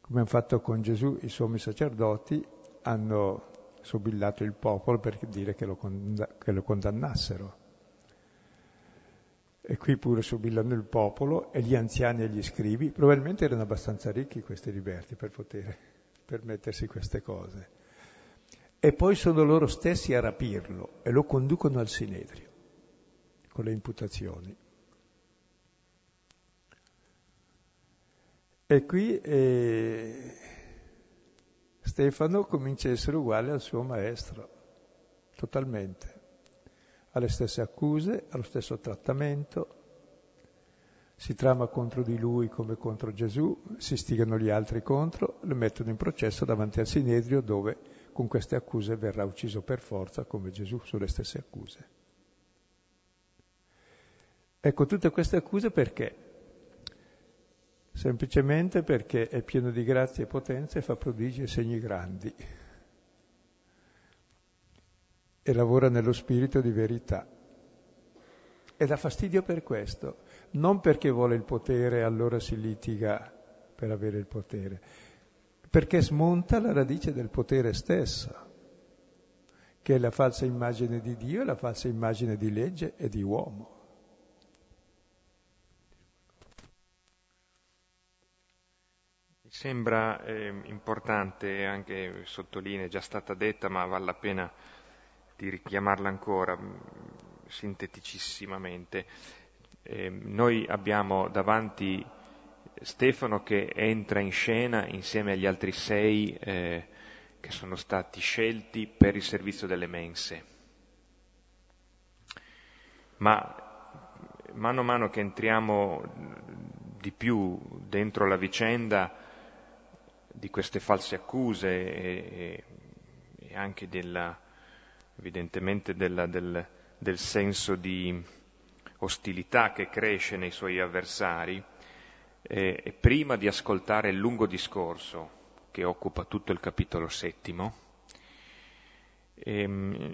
Speaker 2: Come hanno fatto con Gesù i sommi sacerdoti, hanno sobillato il popolo per dire che lo, condann- che lo condannassero. E qui pure sobillano il popolo e gli anziani e gli scrivi, probabilmente erano abbastanza ricchi questi liberti per poter permettersi queste cose e poi sono loro stessi a rapirlo e lo conducono al Sinedrio con le imputazioni. E qui eh, Stefano comincia a essere uguale al suo maestro, totalmente. Ha le stesse accuse, ha lo stesso trattamento, si trama contro di lui come contro Gesù, si stigano gli altri contro, lo mettono in processo davanti al Sinedrio dove con queste accuse verrà ucciso per forza come Gesù sulle stesse accuse. Ecco, tutte queste accuse perché? Semplicemente perché è pieno di grazia e potenza e fa prodigi e segni grandi e lavora nello spirito di verità. E dà fastidio per questo, non perché vuole il potere e allora si litiga per avere il potere, perché smonta la radice del potere stesso, che è la falsa immagine di Dio e la falsa immagine di legge e di uomo.
Speaker 1: Mi sembra eh, importante, anche sottolinea, è già stata detta, ma vale la pena di richiamarla ancora mm, sinteticissimamente. Eh, noi abbiamo davanti Stefano che entra in scena insieme agli altri sei eh, che sono stati scelti per il servizio delle mense. Ma mano a mano che entriamo di più dentro la vicenda di queste false accuse e, e anche della, evidentemente della, del, del senso di ostilità che cresce nei suoi avversari, e prima di ascoltare il lungo discorso che occupa tutto il capitolo settimo, ehm,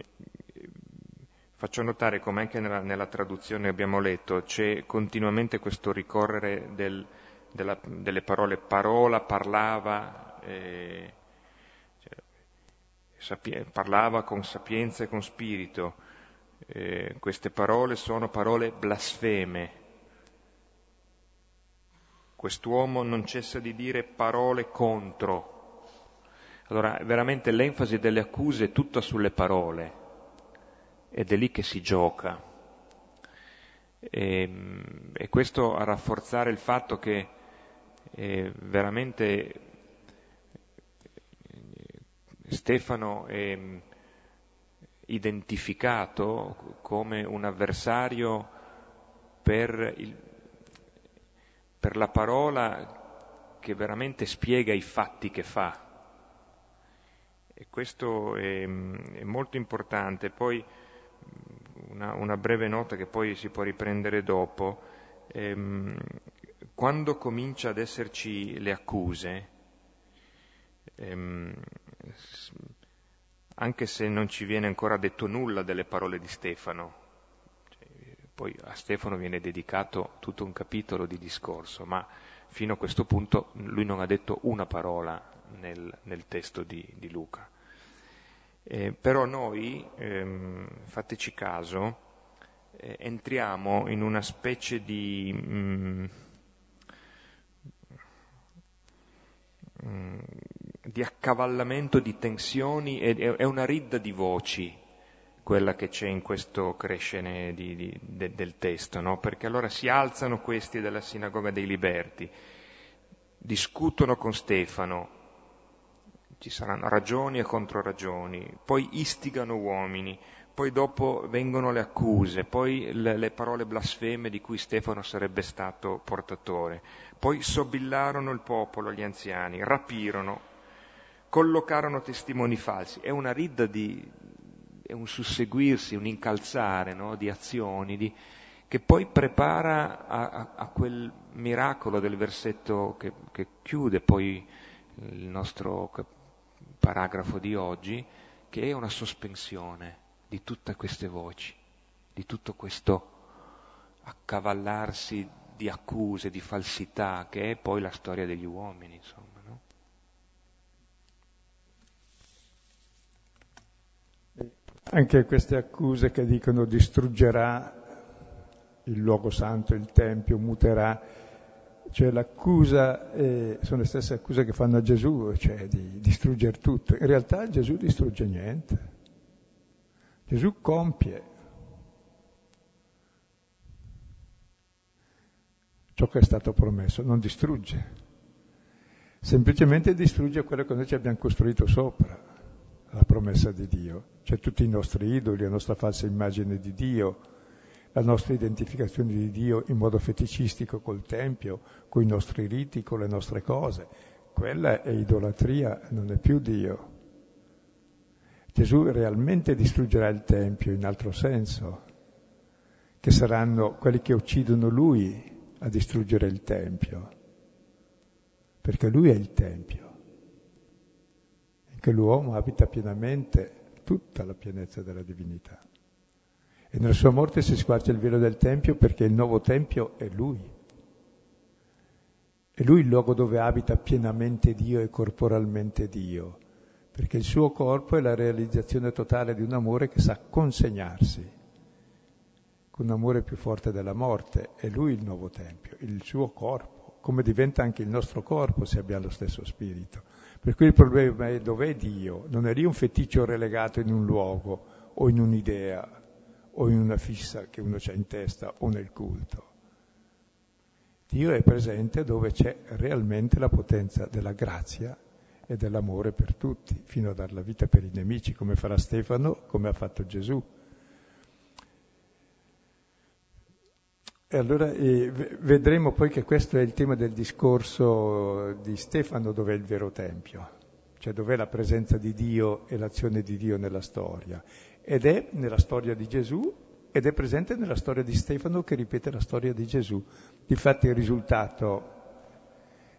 Speaker 1: faccio notare come anche nella, nella, traduzione abbiamo letto, c'è continuamente questo ricorrere del, della, delle parole parola, parlava, eh, cioè, sapie, parlava con sapienza e con spirito. Eh, queste parole sono parole blasfeme, Quest'uomo non cessa di dire parole contro, Allora, veramente l'enfasi delle accuse è tutta sulle parole ed è lì che si gioca. E, e questo a rafforzare il fatto che eh, veramente Stefano è identificato come un avversario per, il, per la parola che veramente spiega i fatti che fa. E questo è, è molto importante. Poi una, una, breve nota che poi si può riprendere dopo. Ehm, quando comincia ad esserci le accuse, ehm, anche se non ci viene ancora detto nulla delle parole di Stefano, poi a Stefano viene dedicato tutto un capitolo di discorso, ma fino a questo punto lui non ha detto una parola nel, nel testo di, di Luca. Eh, però noi, ehm, fateci caso, eh, entriamo in una specie di... Mm, mm, di accavallamento di tensioni, è, è, una ridda di voci quella che c'è in questo crescere di, di, de, del testo, no? perché allora si alzano questi della sinagoga dei liberti, discutono con Stefano, ci saranno ragioni e controragioni, poi istigano uomini, poi dopo vengono le accuse, poi le, le, parole blasfeme di cui Stefano sarebbe stato portatore, poi sobillarono il popolo, gli anziani, rapirono, collocarono testimoni falsi. È una ridda di, è un susseguirsi, un incalzare no? di azioni di, che poi prepara a, a, a, quel miracolo del versetto che, che chiude poi il nostro paragrafo di oggi, che è una sospensione di tutte queste voci, di tutto questo accavallarsi di accuse, di falsità, che è poi la storia degli uomini, insomma. No?
Speaker 2: Anche queste accuse che dicono distruggerà il luogo santo, il tempio, muterà, cioè l'accusa è, sono le stesse accuse che fanno a Gesù, cioè di distruggere tutto. In realtà Gesù distrugge niente. Gesù compie ciò che è stato promesso, non distrugge. Semplicemente distrugge quello che noi ci abbiamo costruito sopra, la promessa di Dio, cioè tutti i nostri idoli, la nostra falsa immagine di Dio, la nostra identificazione di Dio in modo feticistico col Tempio, con i nostri riti, con le nostre cose. Quella è idolatria, non è più Dio. Gesù realmente distruggerà il Tempio in altro senso, che saranno quelli che uccidono Lui a distruggere il Tempio, perché Lui è il Tempio, che l'uomo abita pienamente tutta la pienezza della divinità. E nella sua morte si squarcia il velo del Tempio perché il nuovo Tempio è Lui. È Lui il luogo dove abita pienamente Dio e corporalmente Dio, perché il suo corpo è la realizzazione totale di un amore che sa consegnarsi, con un amore più forte della morte. È Lui il nuovo Tempio, il suo corpo, come diventa anche il nostro corpo se abbiamo lo stesso spirito. Per cui il problema è dov'è Dio? Non è lì un feticcio relegato in un luogo o in un'idea o in una fissa che uno c'ha in testa o nel culto. Dio è presente dove c'è realmente la potenza della grazia e dell'amore per tutti, fino a dar la vita per i nemici, come farà Stefano, come ha fatto Gesù. E allora eh, vedremo poi che questo è il tema del discorso di Stefano, dov'è il vero Tempio, cioè dov'è la presenza di Dio e l'azione di Dio nella storia? Ed è nella storia di Gesù ed è presente nella storia di Stefano che ripete la storia di Gesù. Difatti il risultato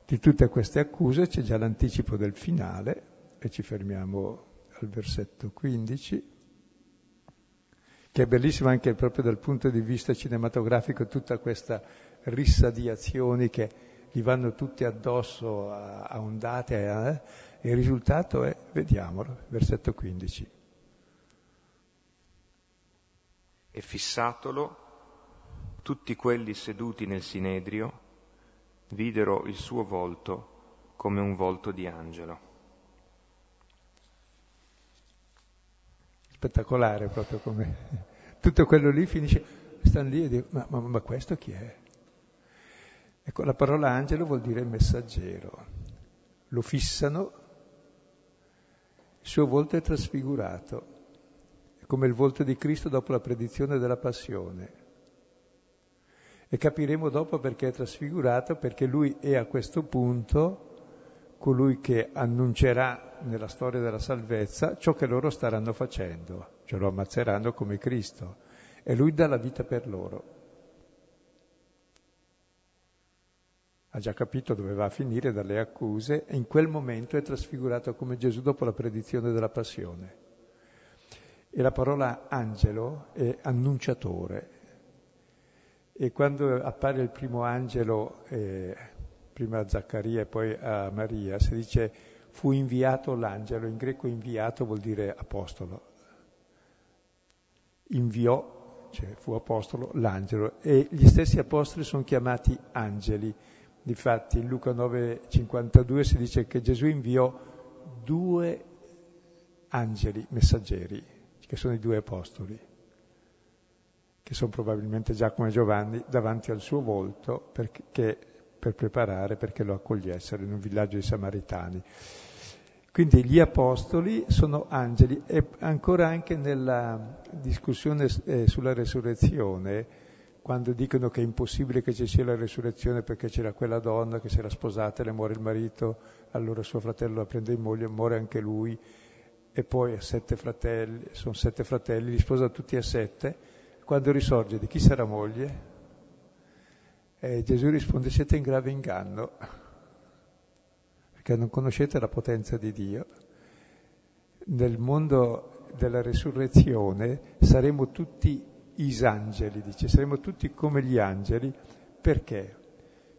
Speaker 2: di tutte queste accuse c'è già l'anticipo del finale e ci fermiamo al versetto 15 che è bellissimo anche proprio dal punto di vista cinematografico tutta questa rissa di azioni che gli vanno tutti addosso a, a ondate eh? e il risultato è, vediamolo, versetto 15.
Speaker 1: e fissatolo, tutti quelli seduti nel sinedrio videro il suo volto come un volto di angelo.
Speaker 2: spettacolare proprio come tutto quello lì finisce, stanno lì e dicono, ma, ma, ma questo chi è? Ecco, la parola angelo vuol dire messaggero. Lo fissano, il suo volto è trasfigurato, è come il volto di Cristo dopo la predizione della passione. E capiremo dopo perché è trasfigurato, perché lui è a questo punto colui che annuncerà nella storia della salvezza ciò che loro staranno facendo, cioè lo ammazzeranno come Cristo. E lui dà la vita per loro. ha già capito dove va a finire dalle accuse e in quel momento è trasfigurato come Gesù dopo la predizione della passione. E la parola angelo è annunciatore. E quando appare il primo angelo, eh, prima a Zaccaria e poi a Maria, si dice fu inviato l'angelo, in greco inviato vuol dire apostolo. Inviò, cioè fu apostolo, l'angelo. E gli stessi apostoli sono chiamati angeli Difatti in Luca 9,52 si dice che Gesù inviò due angeli messaggeri, che sono i due apostoli, che sono probabilmente già come Giovanni davanti al suo volto perché, per preparare perché lo accogliessero in un villaggio di Samaritani. Quindi gli apostoli sono angeli e ancora anche nella discussione eh, sulla resurrezione quando dicono che è impossibile che ci sia la resurrezione perché c'era quella donna che si era sposata e le muore il marito, allora suo fratello la prende in moglie, muore anche lui, e poi ha sette fratelli, sono sette fratelli, li sposa tutti e sette, quando risorge di chi sarà moglie? E Gesù risponde siete in grave inganno, perché non conoscete la potenza di Dio. Nel mondo della resurrezione saremo tutti isangeli, dice, saremo tutti come gli angeli, perché?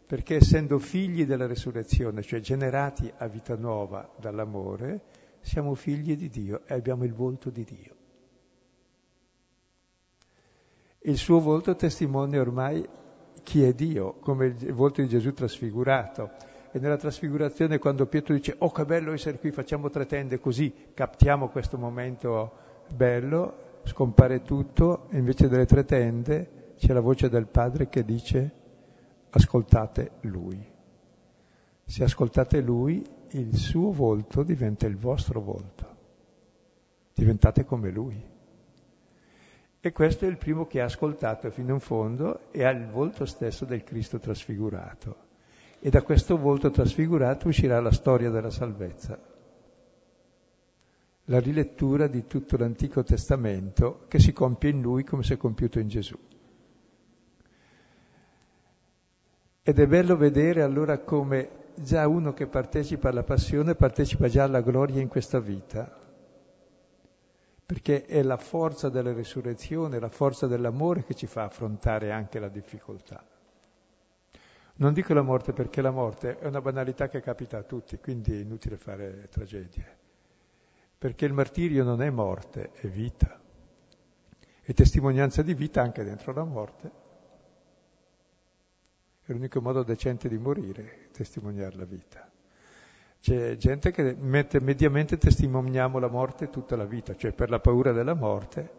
Speaker 2: Perché essendo figli della resurrezione, cioè generati a vita nuova dall'amore, siamo figli di Dio e abbiamo il volto di Dio. Il suo volto testimonia ormai chi è Dio, come il volto di Gesù trasfigurato. E nella trasfigurazione quando Pietro dice, oh che bello essere qui, facciamo tre tende, così captiamo questo momento bello, scompare tutto e invece delle tre tende c'è la voce del Padre che dice ascoltate Lui. Se ascoltate Lui, il suo volto diventa il vostro volto. Diventate come Lui. E questo è il primo che ha ascoltato fino in fondo e ha il volto stesso del Cristo trasfigurato. E da questo volto trasfigurato uscirà la storia della salvezza la rilettura di tutto l'Antico Testamento che si compie in lui come si è compiuto in Gesù. Ed è bello vedere allora come già uno che partecipa alla passione partecipa già alla gloria in questa vita, perché è la forza della risurrezione, la forza dell'amore che ci fa affrontare anche la difficoltà. Non dico la morte perché la morte è una banalità che capita a tutti, quindi è inutile fare tragedie perché il martirio non è morte, è vita. È testimonianza di vita anche dentro la morte. È l'unico modo decente di morire, testimoniare la vita. C'è gente che mette, mediamente testimoniamo la morte tutta la vita, cioè per la paura della morte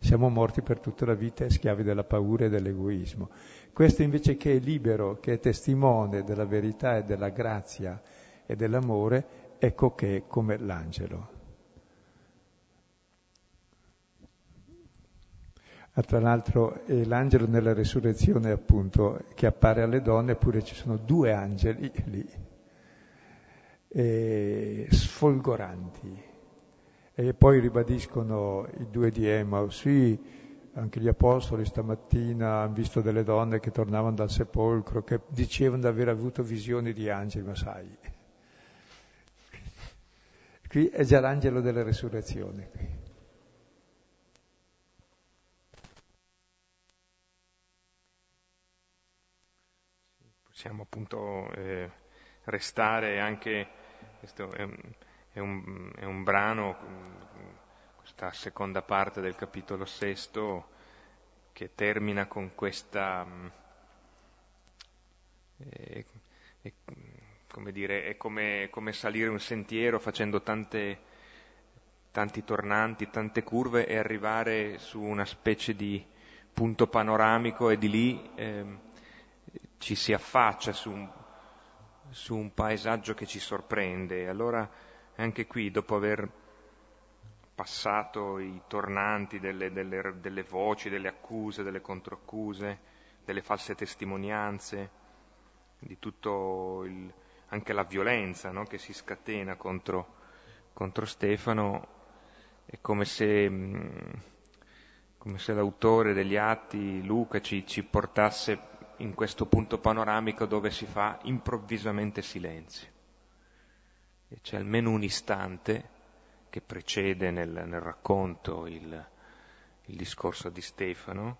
Speaker 2: siamo morti per tutta la vita e schiavi della paura e dell'egoismo. Questo invece che è libero, che è testimone della verità e della grazia e dell'amore, ecco che è come l'angelo. Ah, tra l'altro è l'angelo nella resurrezione appunto che appare alle donne, eppure ci sono due angeli lì, e sfolgoranti. E poi ribadiscono i due di Emmaus, sì, anche gli apostoli stamattina hanno visto delle donne che tornavano dal sepolcro, che dicevano di aver avuto visioni di angeli, ma sai, Qui è già l'angelo della resurrezione.
Speaker 1: Possiamo appunto eh, restare anche, questo è un, è, un, è un, brano, questa seconda parte del capitolo sesto, che termina con questa... Eh, eh, come dire, è come, come salire un sentiero facendo tante, tanti tornanti, tante curve e arrivare su una specie di punto panoramico e di lì eh, ci si affaccia su un, su un paesaggio che ci sorprende. Allora anche qui, dopo aver passato i tornanti delle, delle, delle voci, delle accuse, delle controaccuse, delle false testimonianze, di tutto il, anche la violenza no, che si scatena contro, contro Stefano, è come se, come se, l'autore degli atti, Luca, ci, ci portasse in questo punto panoramico dove si fa improvvisamente silenzio. E c'è almeno un istante che precede nel, nel racconto il, il discorso di Stefano,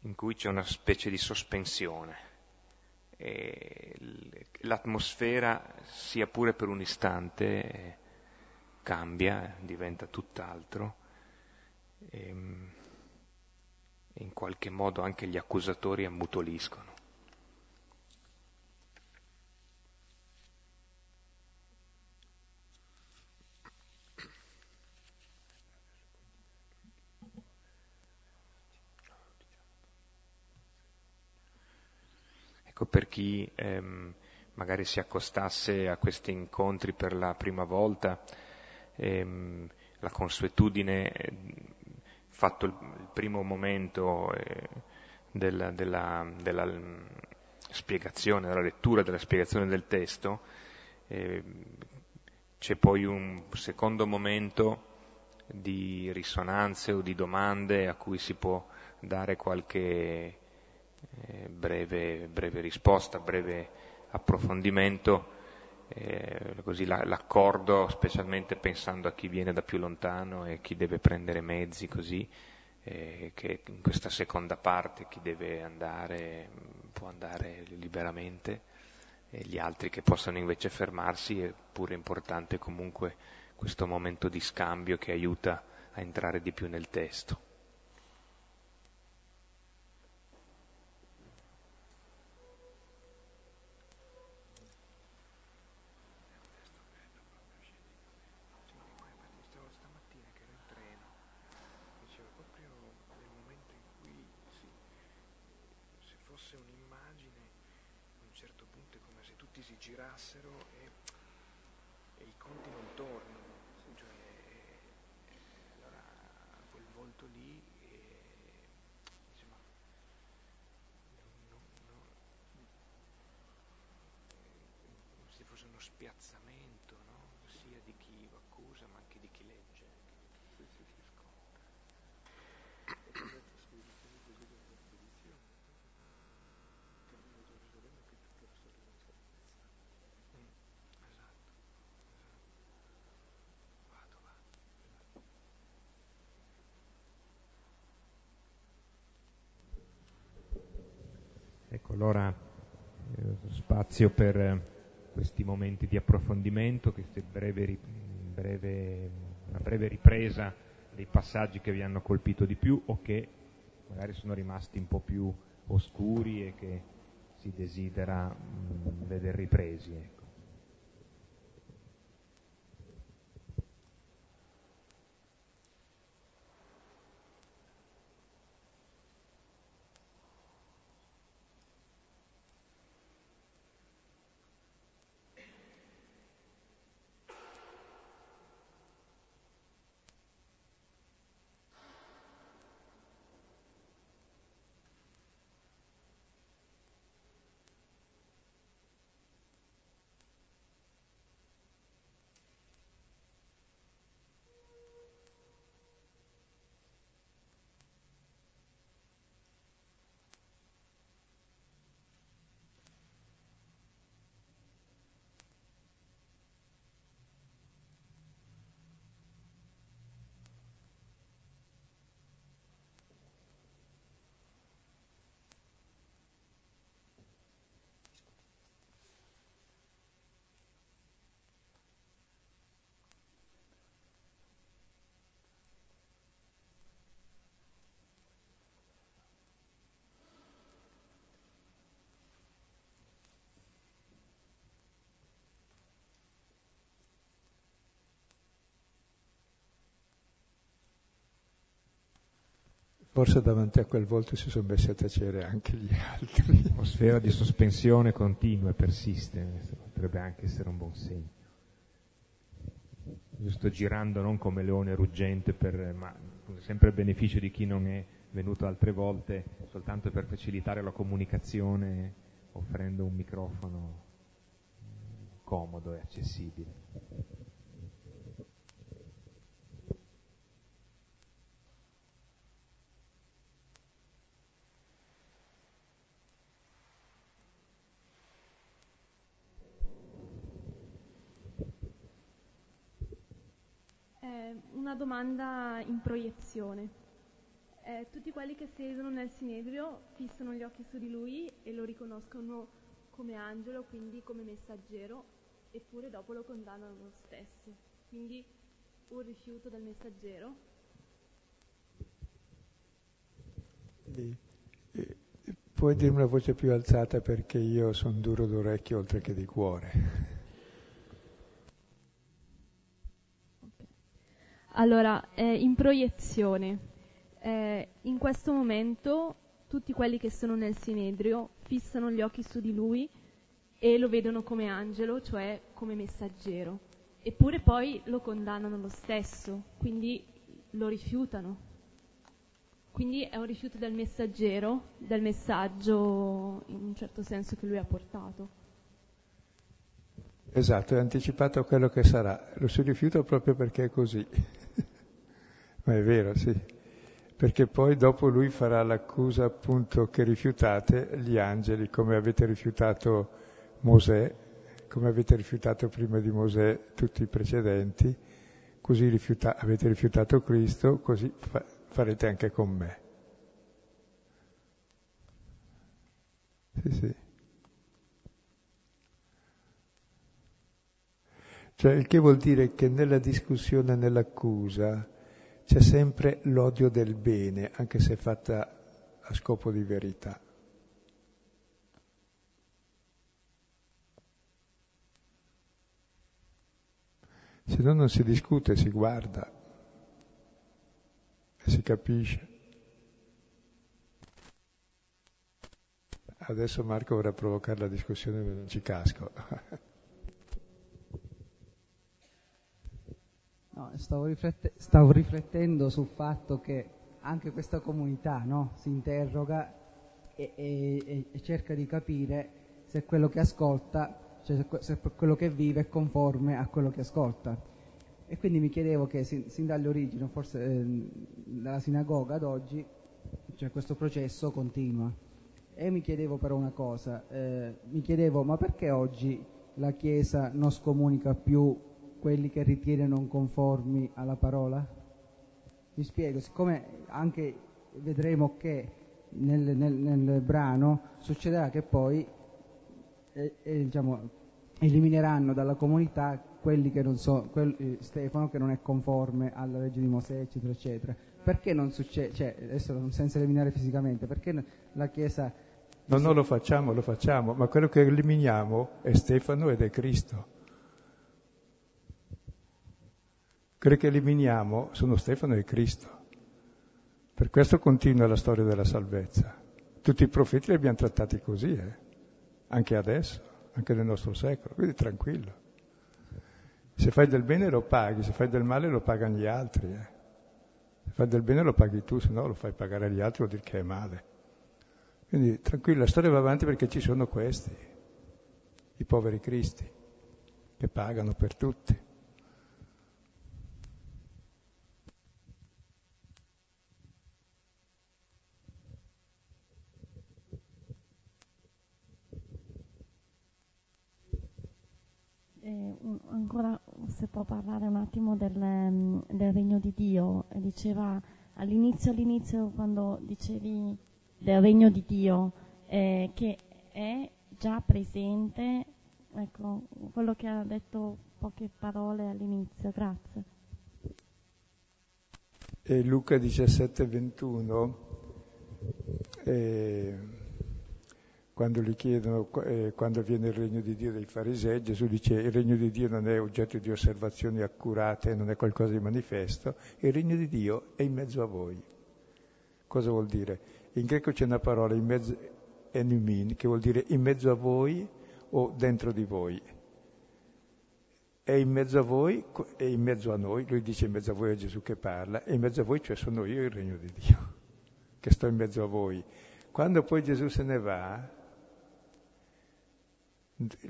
Speaker 1: in cui c'è una specie di sospensione. E l'atmosfera, sia pure per un istante, cambia, diventa tutt'altro. E, e in qualche modo anche gli accusatori ammutoliscono. Ecco, per chi ehm, magari si accostasse a questi incontri per la prima volta, ehm, la consuetudine, eh, fatto il, il, primo momento eh, della, della, della, spiegazione, della lettura della spiegazione del testo, eh, c'è poi un secondo momento di risonanze o di domande a cui si può dare qualche eh, breve, breve, risposta, breve approfondimento, eh, così la, l'accordo, specialmente pensando a chi viene da più lontano e chi deve prendere mezzi così, eh, che in questa seconda parte chi deve andare può andare liberamente e gli altri che possano invece fermarsi, è pure importante comunque questo momento di scambio che aiuta a entrare di più nel testo. Spazio per eh, questi momenti di approfondimento, breve, breve, una breve ripresa dei passaggi che vi hanno colpito di più o che magari sono rimasti un po' più oscuri e che si desidera mh, mm, vedere ripresi. Ecco.
Speaker 2: Forse davanti a quel volto si sono messi a tacere anche gli altri.
Speaker 1: L'atmosfera di sospensione continua e persiste, potrebbe anche essere un buon segno. Io sto girando non come leone ruggente, per, ma sempre a beneficio di chi non è venuto altre volte, soltanto per facilitare la comunicazione, offrendo un microfono comodo e accessibile.
Speaker 3: Una domanda in proiezione. Eh, tutti quelli che siedono nel Sinedrio fissano gli occhi su di lui e lo riconoscono come angelo, quindi come messaggero, eppure dopo lo condannano lo stesso. Quindi un rifiuto del messaggero.
Speaker 2: E, e, puoi dirmi una voce più alzata perché io sono duro d'orecchio oltre che di cuore.
Speaker 3: Allora, eh, in proiezione, eh, in questo momento tutti quelli che sono nel Sinedrio fissano gli occhi su di lui e lo vedono come angelo, cioè come messaggero, eppure poi lo condannano lo stesso, quindi lo rifiutano. Quindi è un rifiuto del messaggero, del messaggio in un certo senso che lui ha portato.
Speaker 2: Esatto, è anticipato quello che sarà. Lo si rifiuta proprio perché è così. Ma è vero, sì. Perché poi dopo lui farà l'accusa appunto che rifiutate gli angeli, come avete rifiutato Mosè, come avete rifiutato prima di Mosè tutti i precedenti, così rifiuta- avete rifiutato Cristo, così fa- farete anche con me. Sì, sì. Cioè, il che vuol dire che nella discussione, nell'accusa, c'è sempre l'odio del bene, anche se fatta a scopo di verità. Se no non si discute, si guarda e si capisce. Adesso Marco vorrà provocare la discussione, ma non ci casco. [laughs]
Speaker 4: No, stavo, riflette- stavo, riflettendo sul fatto che anche questa comunità no, si interroga e, e, e, cerca di capire se quello che ascolta, cioè se quello che vive è conforme a quello che ascolta. E quindi mi chiedevo che sin, sin dalle origini, forse eh, dalla sinagoga ad oggi, cioè questo processo continua. E mi chiedevo però una cosa, eh, mi chiedevo ma perché oggi la Chiesa non scomunica più quelli che ritiene non conformi alla parola? Mi spiego, siccome anche vedremo che nel, nel, nel brano succederà che poi eh, eh, diciamo, elimineranno dalla comunità quelli che non so, quel, eh, Stefano che non è conforme alla legge di Mosè, eccetera, eccetera. Perché non succede, cioè, adesso senza eliminare fisicamente, perché la Chiesa...
Speaker 2: No, non lo facciamo, lo facciamo, ma quello che eliminiamo è Stefano ed è Cristo. Quelli che eliminiamo sono Stefano e Cristo. Per questo continua la storia della salvezza. Tutti i profeti li abbiamo trattati così, eh? anche adesso, anche nel nostro secolo, quindi tranquillo. Se fai del bene lo paghi, se fai del male lo pagano gli altri. Eh? Se fai del bene lo paghi tu, se no lo fai pagare agli altri, vuol dire che è male. Quindi tranquillo, la storia va avanti perché ci sono questi, i poveri cristi, che pagano per tutti.
Speaker 5: Eh, ancora se può parlare un attimo del, mm, del, regno di Dio, diceva all'inizio, all'inizio quando dicevi del regno di Dio eh, che è già presente, ecco quello che ha detto poche parole all'inizio, grazie.
Speaker 2: E Luca 17, 21 eh, quando gli chiedono eh, quando viene il regno di Dio dei farisei, Gesù dice il regno di Dio non è oggetto di osservazioni accurate, non è qualcosa di manifesto, il regno di Dio è in mezzo a voi. Cosa vuol dire? In greco c'è una parola in mezzo, enumin, che vuol dire in mezzo a voi o dentro di voi. È in mezzo a voi e in mezzo a noi, lui dice in mezzo a voi è Gesù che parla, e in mezzo a voi, cioè sono io il regno di Dio, [laughs] che sto in mezzo a voi. Quando poi Gesù se ne va,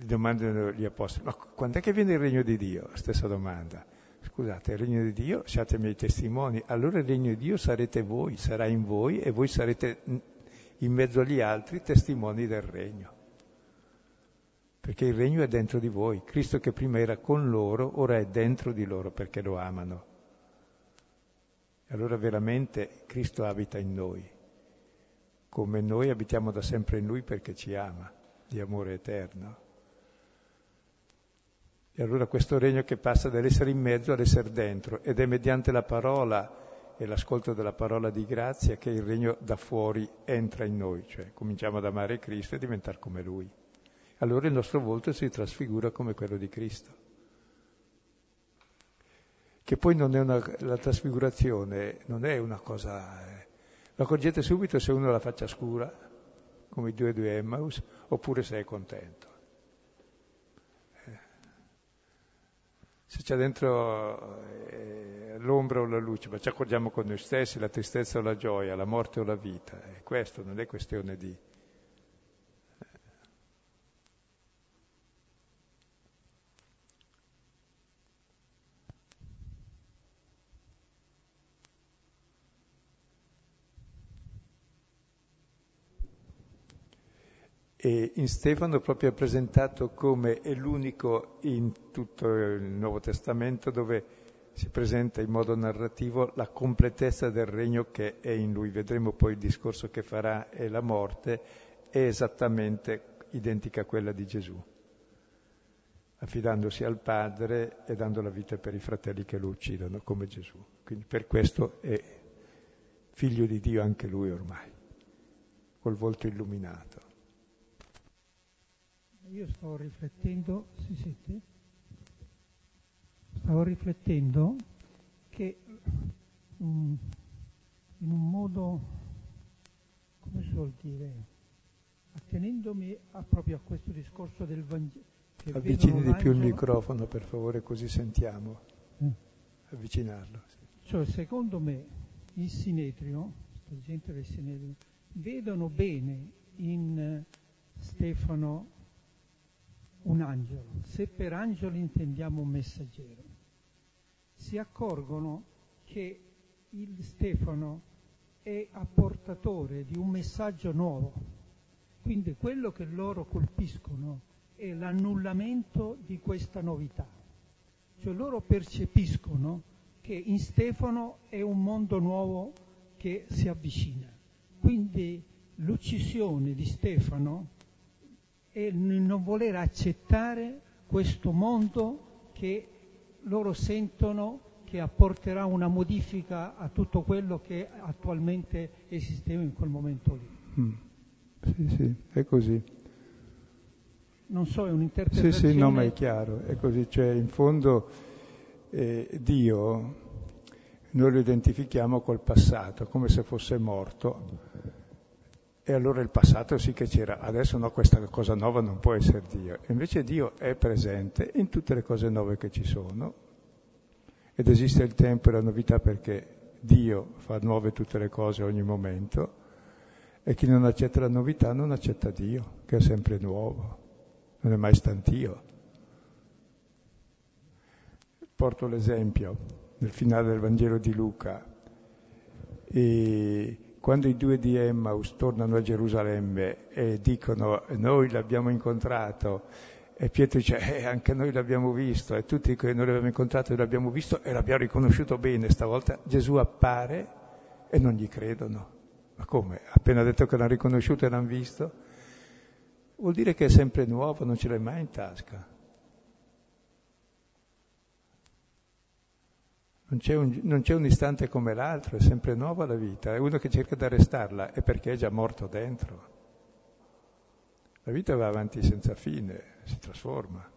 Speaker 2: domandano gli apostoli, ma quando è che viene il regno di Dio? Stessa domanda. Scusate, il regno di Dio, siate miei testimoni, allora il regno di Dio sarete voi, sarà in voi e voi sarete in mezzo agli altri testimoni del regno. Perché il regno è dentro di voi. Cristo che prima era con loro, ora è dentro di loro perché lo amano. E allora veramente Cristo abita in noi, come noi abitiamo da sempre in Lui perché ci ama, di amore eterno. E allora questo regno che passa dall'essere in mezzo all'essere dentro ed è mediante la parola e l'ascolto della parola di grazia che il regno da fuori entra in noi, cioè cominciamo ad amare Cristo e diventare come Lui. Allora il nostro volto si trasfigura come quello di Cristo. Che poi non è una, la trasfigurazione non è una cosa... Eh, lo accorgete subito se uno ha la faccia scura, come i due due Emmaus, oppure se è contento. se c'è dentro eh, l'ombra o la luce, ma ci accorgiamo con noi stessi, la tristezza o la gioia, la morte o la vita. E questo non è questione di... E in Stefano proprio è presentato come è l'unico in tutto il Nuovo Testamento dove si presenta in modo narrativo la completezza del regno che è in lui. Vedremo poi il discorso che farà e la morte è esattamente identica a quella di Gesù, affidandosi al Padre e dando la vita per i fratelli che lo uccidono, come Gesù. Quindi per questo è figlio di Dio anche lui ormai, col volto illuminato.
Speaker 6: Io sto riflettendo, si sente? Stavo riflettendo che um, in un modo, come si vuol dire, attenendomi a, proprio a questo discorso del Vangelo.
Speaker 2: Avvicini di più il microfono per favore così sentiamo. Eh. Avvicinarlo. Sì.
Speaker 6: Cioè, secondo me il Sinedrio, la gente del Sinedrio, vedono bene in Stefano un angelo, se per angelo intendiamo un messaggero, si accorgono che il Stefano è apportatore di un messaggio nuovo. Quindi quello che loro colpiscono è l'annullamento di questa novità. Cioè loro percepiscono che in Stefano è un mondo nuovo che si avvicina. Quindi l'uccisione di Stefano e non voler accettare questo mondo che loro sentono che apporterà una modifica a tutto quello che attualmente esisteva in quel momento lì. Mm.
Speaker 2: Sì, sì, è così.
Speaker 6: Non so, è un'interpretazione...
Speaker 2: Sì, sì, no, ma è chiaro, è così. Cioè, in fondo, eh, Dio noi lo identifichiamo col passato, come se fosse morto e allora il passato sì che c'era, adesso no, questa cosa nuova non può essere Dio. Invece Dio è presente in tutte le cose nuove che ci sono ed esiste il tempo e la novità perché Dio fa nuove tutte le cose ogni momento e chi non accetta la novità non accetta Dio, che è sempre nuovo, non è mai stantio. Porto l'esempio nel finale del Vangelo di Luca. E quando i due di Emmaus tornano a Gerusalemme e dicono noi l'abbiamo incontrato e Pietro dice eh, anche noi l'abbiamo visto e tutti che noi l'abbiamo incontrato e l'abbiamo visto e l'abbiamo riconosciuto bene stavolta, Gesù appare e non gli credono. Ma come? Appena detto che l'hanno riconosciuto e l'hanno visto? Vuol dire che è sempre nuovo, non ce l'hai mai in tasca. Non c'è, un, non c'è, un, istante come l'altro, è sempre nuova la vita. È uno che cerca di arrestarla è perché è già morto dentro. La vita va avanti senza fine, si trasforma.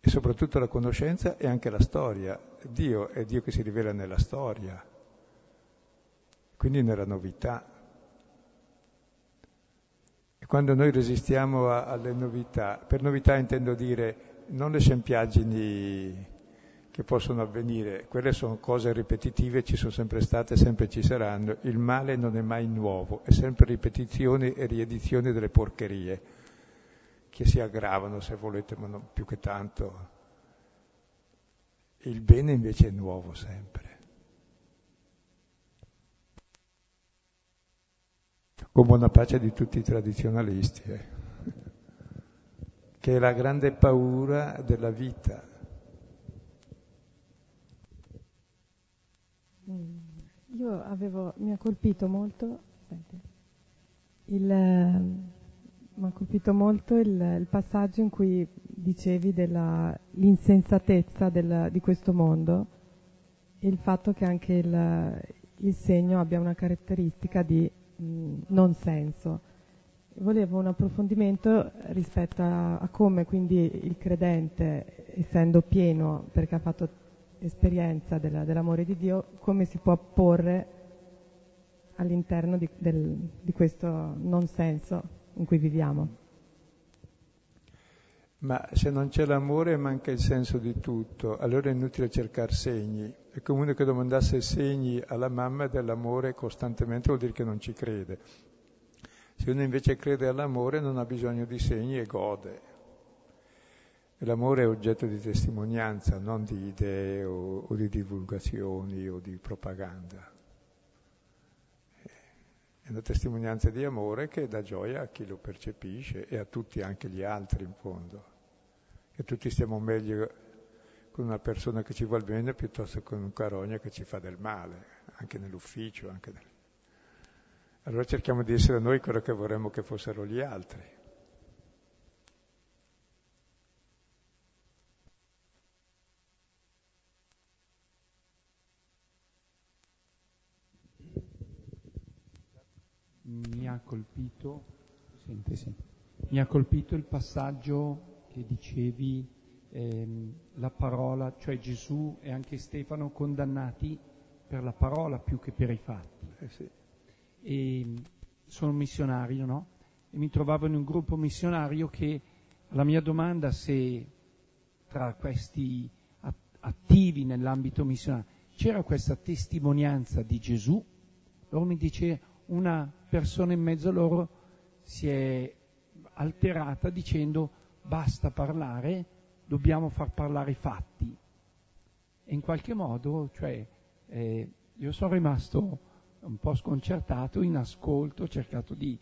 Speaker 2: E soprattutto la conoscenza e anche la storia. Dio è Dio che si rivela nella storia. quindi nella novità. E quando noi resistiamo a, alle novità, per novità intendo dire non le sempiaggini che possono avvenire, quelle sono cose ripetitive, ci sono sempre state sempre ci saranno, il male non è mai nuovo, è sempre ripetizione e riedizione delle porcherie, che si aggravano se volete, ma non più che tanto. Il bene invece è nuovo sempre. Con buona pace di tutti i tradizionalisti, eh. che è la grande paura della vita
Speaker 7: Mm. Io avevo, mi ha colpito molto, il, ha colpito molto il, il, passaggio in cui dicevi dell'insensatezza del, di questo mondo e il fatto che anche il, il segno abbia una caratteristica di mh, non senso. Volevo un approfondimento rispetto a, a come quindi il credente, essendo pieno, perché ha fatto esperienza della, dell'amore di Dio, come si può porre all'interno di, del, di questo non senso in cui viviamo.
Speaker 2: Ma se non c'è l'amore manca il senso di tutto, allora è inutile cercare segni. È comune che domandasse segni alla mamma dell'amore costantemente vuol dire che non ci crede. Se uno invece crede all'amore non ha bisogno di segni e gode. L'amore è oggetto di testimonianza, non di idee o, o di divulgazioni o di propaganda. È una testimonianza di amore che dà gioia a chi lo percepisce e a tutti, anche gli altri in fondo. Che tutti stiamo meglio con una persona che ci vuole bene piuttosto che con un carogna che ci fa del male, anche nell'ufficio. Anche nel... Allora cerchiamo di essere noi quello che vorremmo che fossero gli altri.
Speaker 8: Mi ha colpito, sente, sì, mi ha colpito il passaggio che dicevi, ehm, la parola, cioè Gesù e anche Stefano condannati per la parola più che per i fatti.
Speaker 2: Eh sì.
Speaker 8: E sono missionario, no? E mi trovavo in un gruppo missionario che la mia domanda se tra questi attivi nell'ambito missionario c'era questa testimonianza di Gesù, loro mi dice una persona in mezzo a loro si è alterata dicendo basta parlare, dobbiamo far parlare i fatti. E in qualche modo, cioè, eh, io sono rimasto un po' sconcertato, in ascolto, ho cercato di,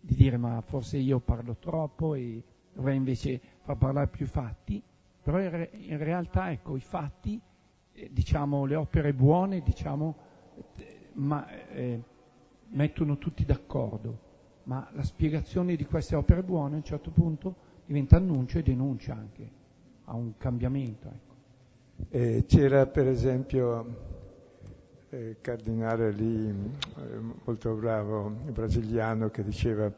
Speaker 8: di dire ma forse io parlo troppo e dovrei invece far parlare più fatti, però in, re, in realtà ecco i fatti, eh, diciamo le opere buone, diciamo, eh, ma eh, mettono tutti d'accordo, ma la spiegazione di queste opere buone a un certo punto diventa annuncio e denuncia anche a un cambiamento. Ecco.
Speaker 2: Eh, c'era per esempio eh, cardinale lì, eh, molto bravo, brasiliano, che diceva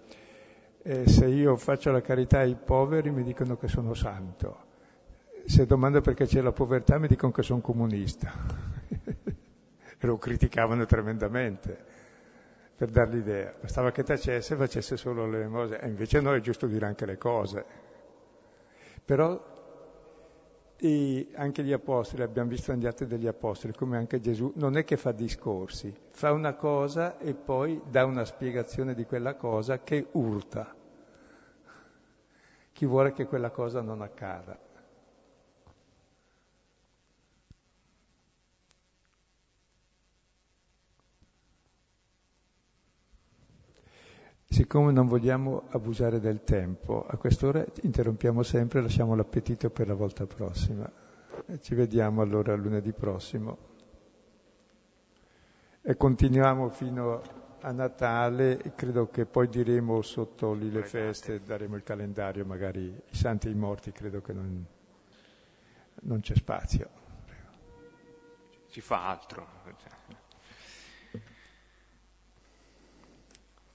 Speaker 2: eh, se io faccio la carità ai poveri mi dicono che sono santo, se domando perché c'è la povertà mi dicono che sono comunista. e [laughs] lo criticavano tremendamente per dar l'idea. Bastava che tacesse e facesse solo le cose, e invece no, è giusto dire anche le cose. Però anche gli apostoli, abbiamo visto negli atti degli apostoli, come anche Gesù, non è che fa discorsi, fa una cosa e poi dà una spiegazione di quella cosa che urta chi vuole che quella cosa non accada. Siccome non vogliamo abusare del tempo, a quest'ora interrompiamo sempre e lasciamo l'appetito per la volta prossima. Ci vediamo allora lunedì prossimo. E continuiamo fino a Natale, credo che poi diremo sotto lì le feste, daremo il calendario, magari i santi e i morti, credo che non, non c'è spazio.
Speaker 1: Si fa altro.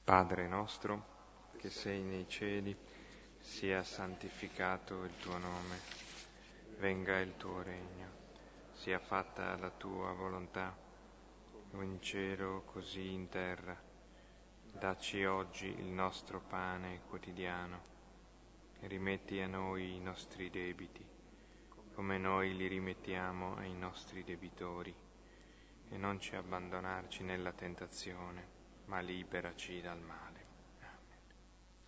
Speaker 1: Padre nostro, che sei nei cieli, sia santificato il tuo nome, venga il tuo regno, sia fatta la tua volontà in cielo così in terra. Dacci oggi il nostro pane quotidiano e rimetti a noi i nostri debiti, come noi li rimettiamo ai nostri debitori, e non ci abbandonarci nella tentazione, ma liberaci dal male. Amen.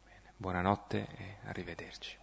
Speaker 1: Bene. Buonanotte e arrivederci.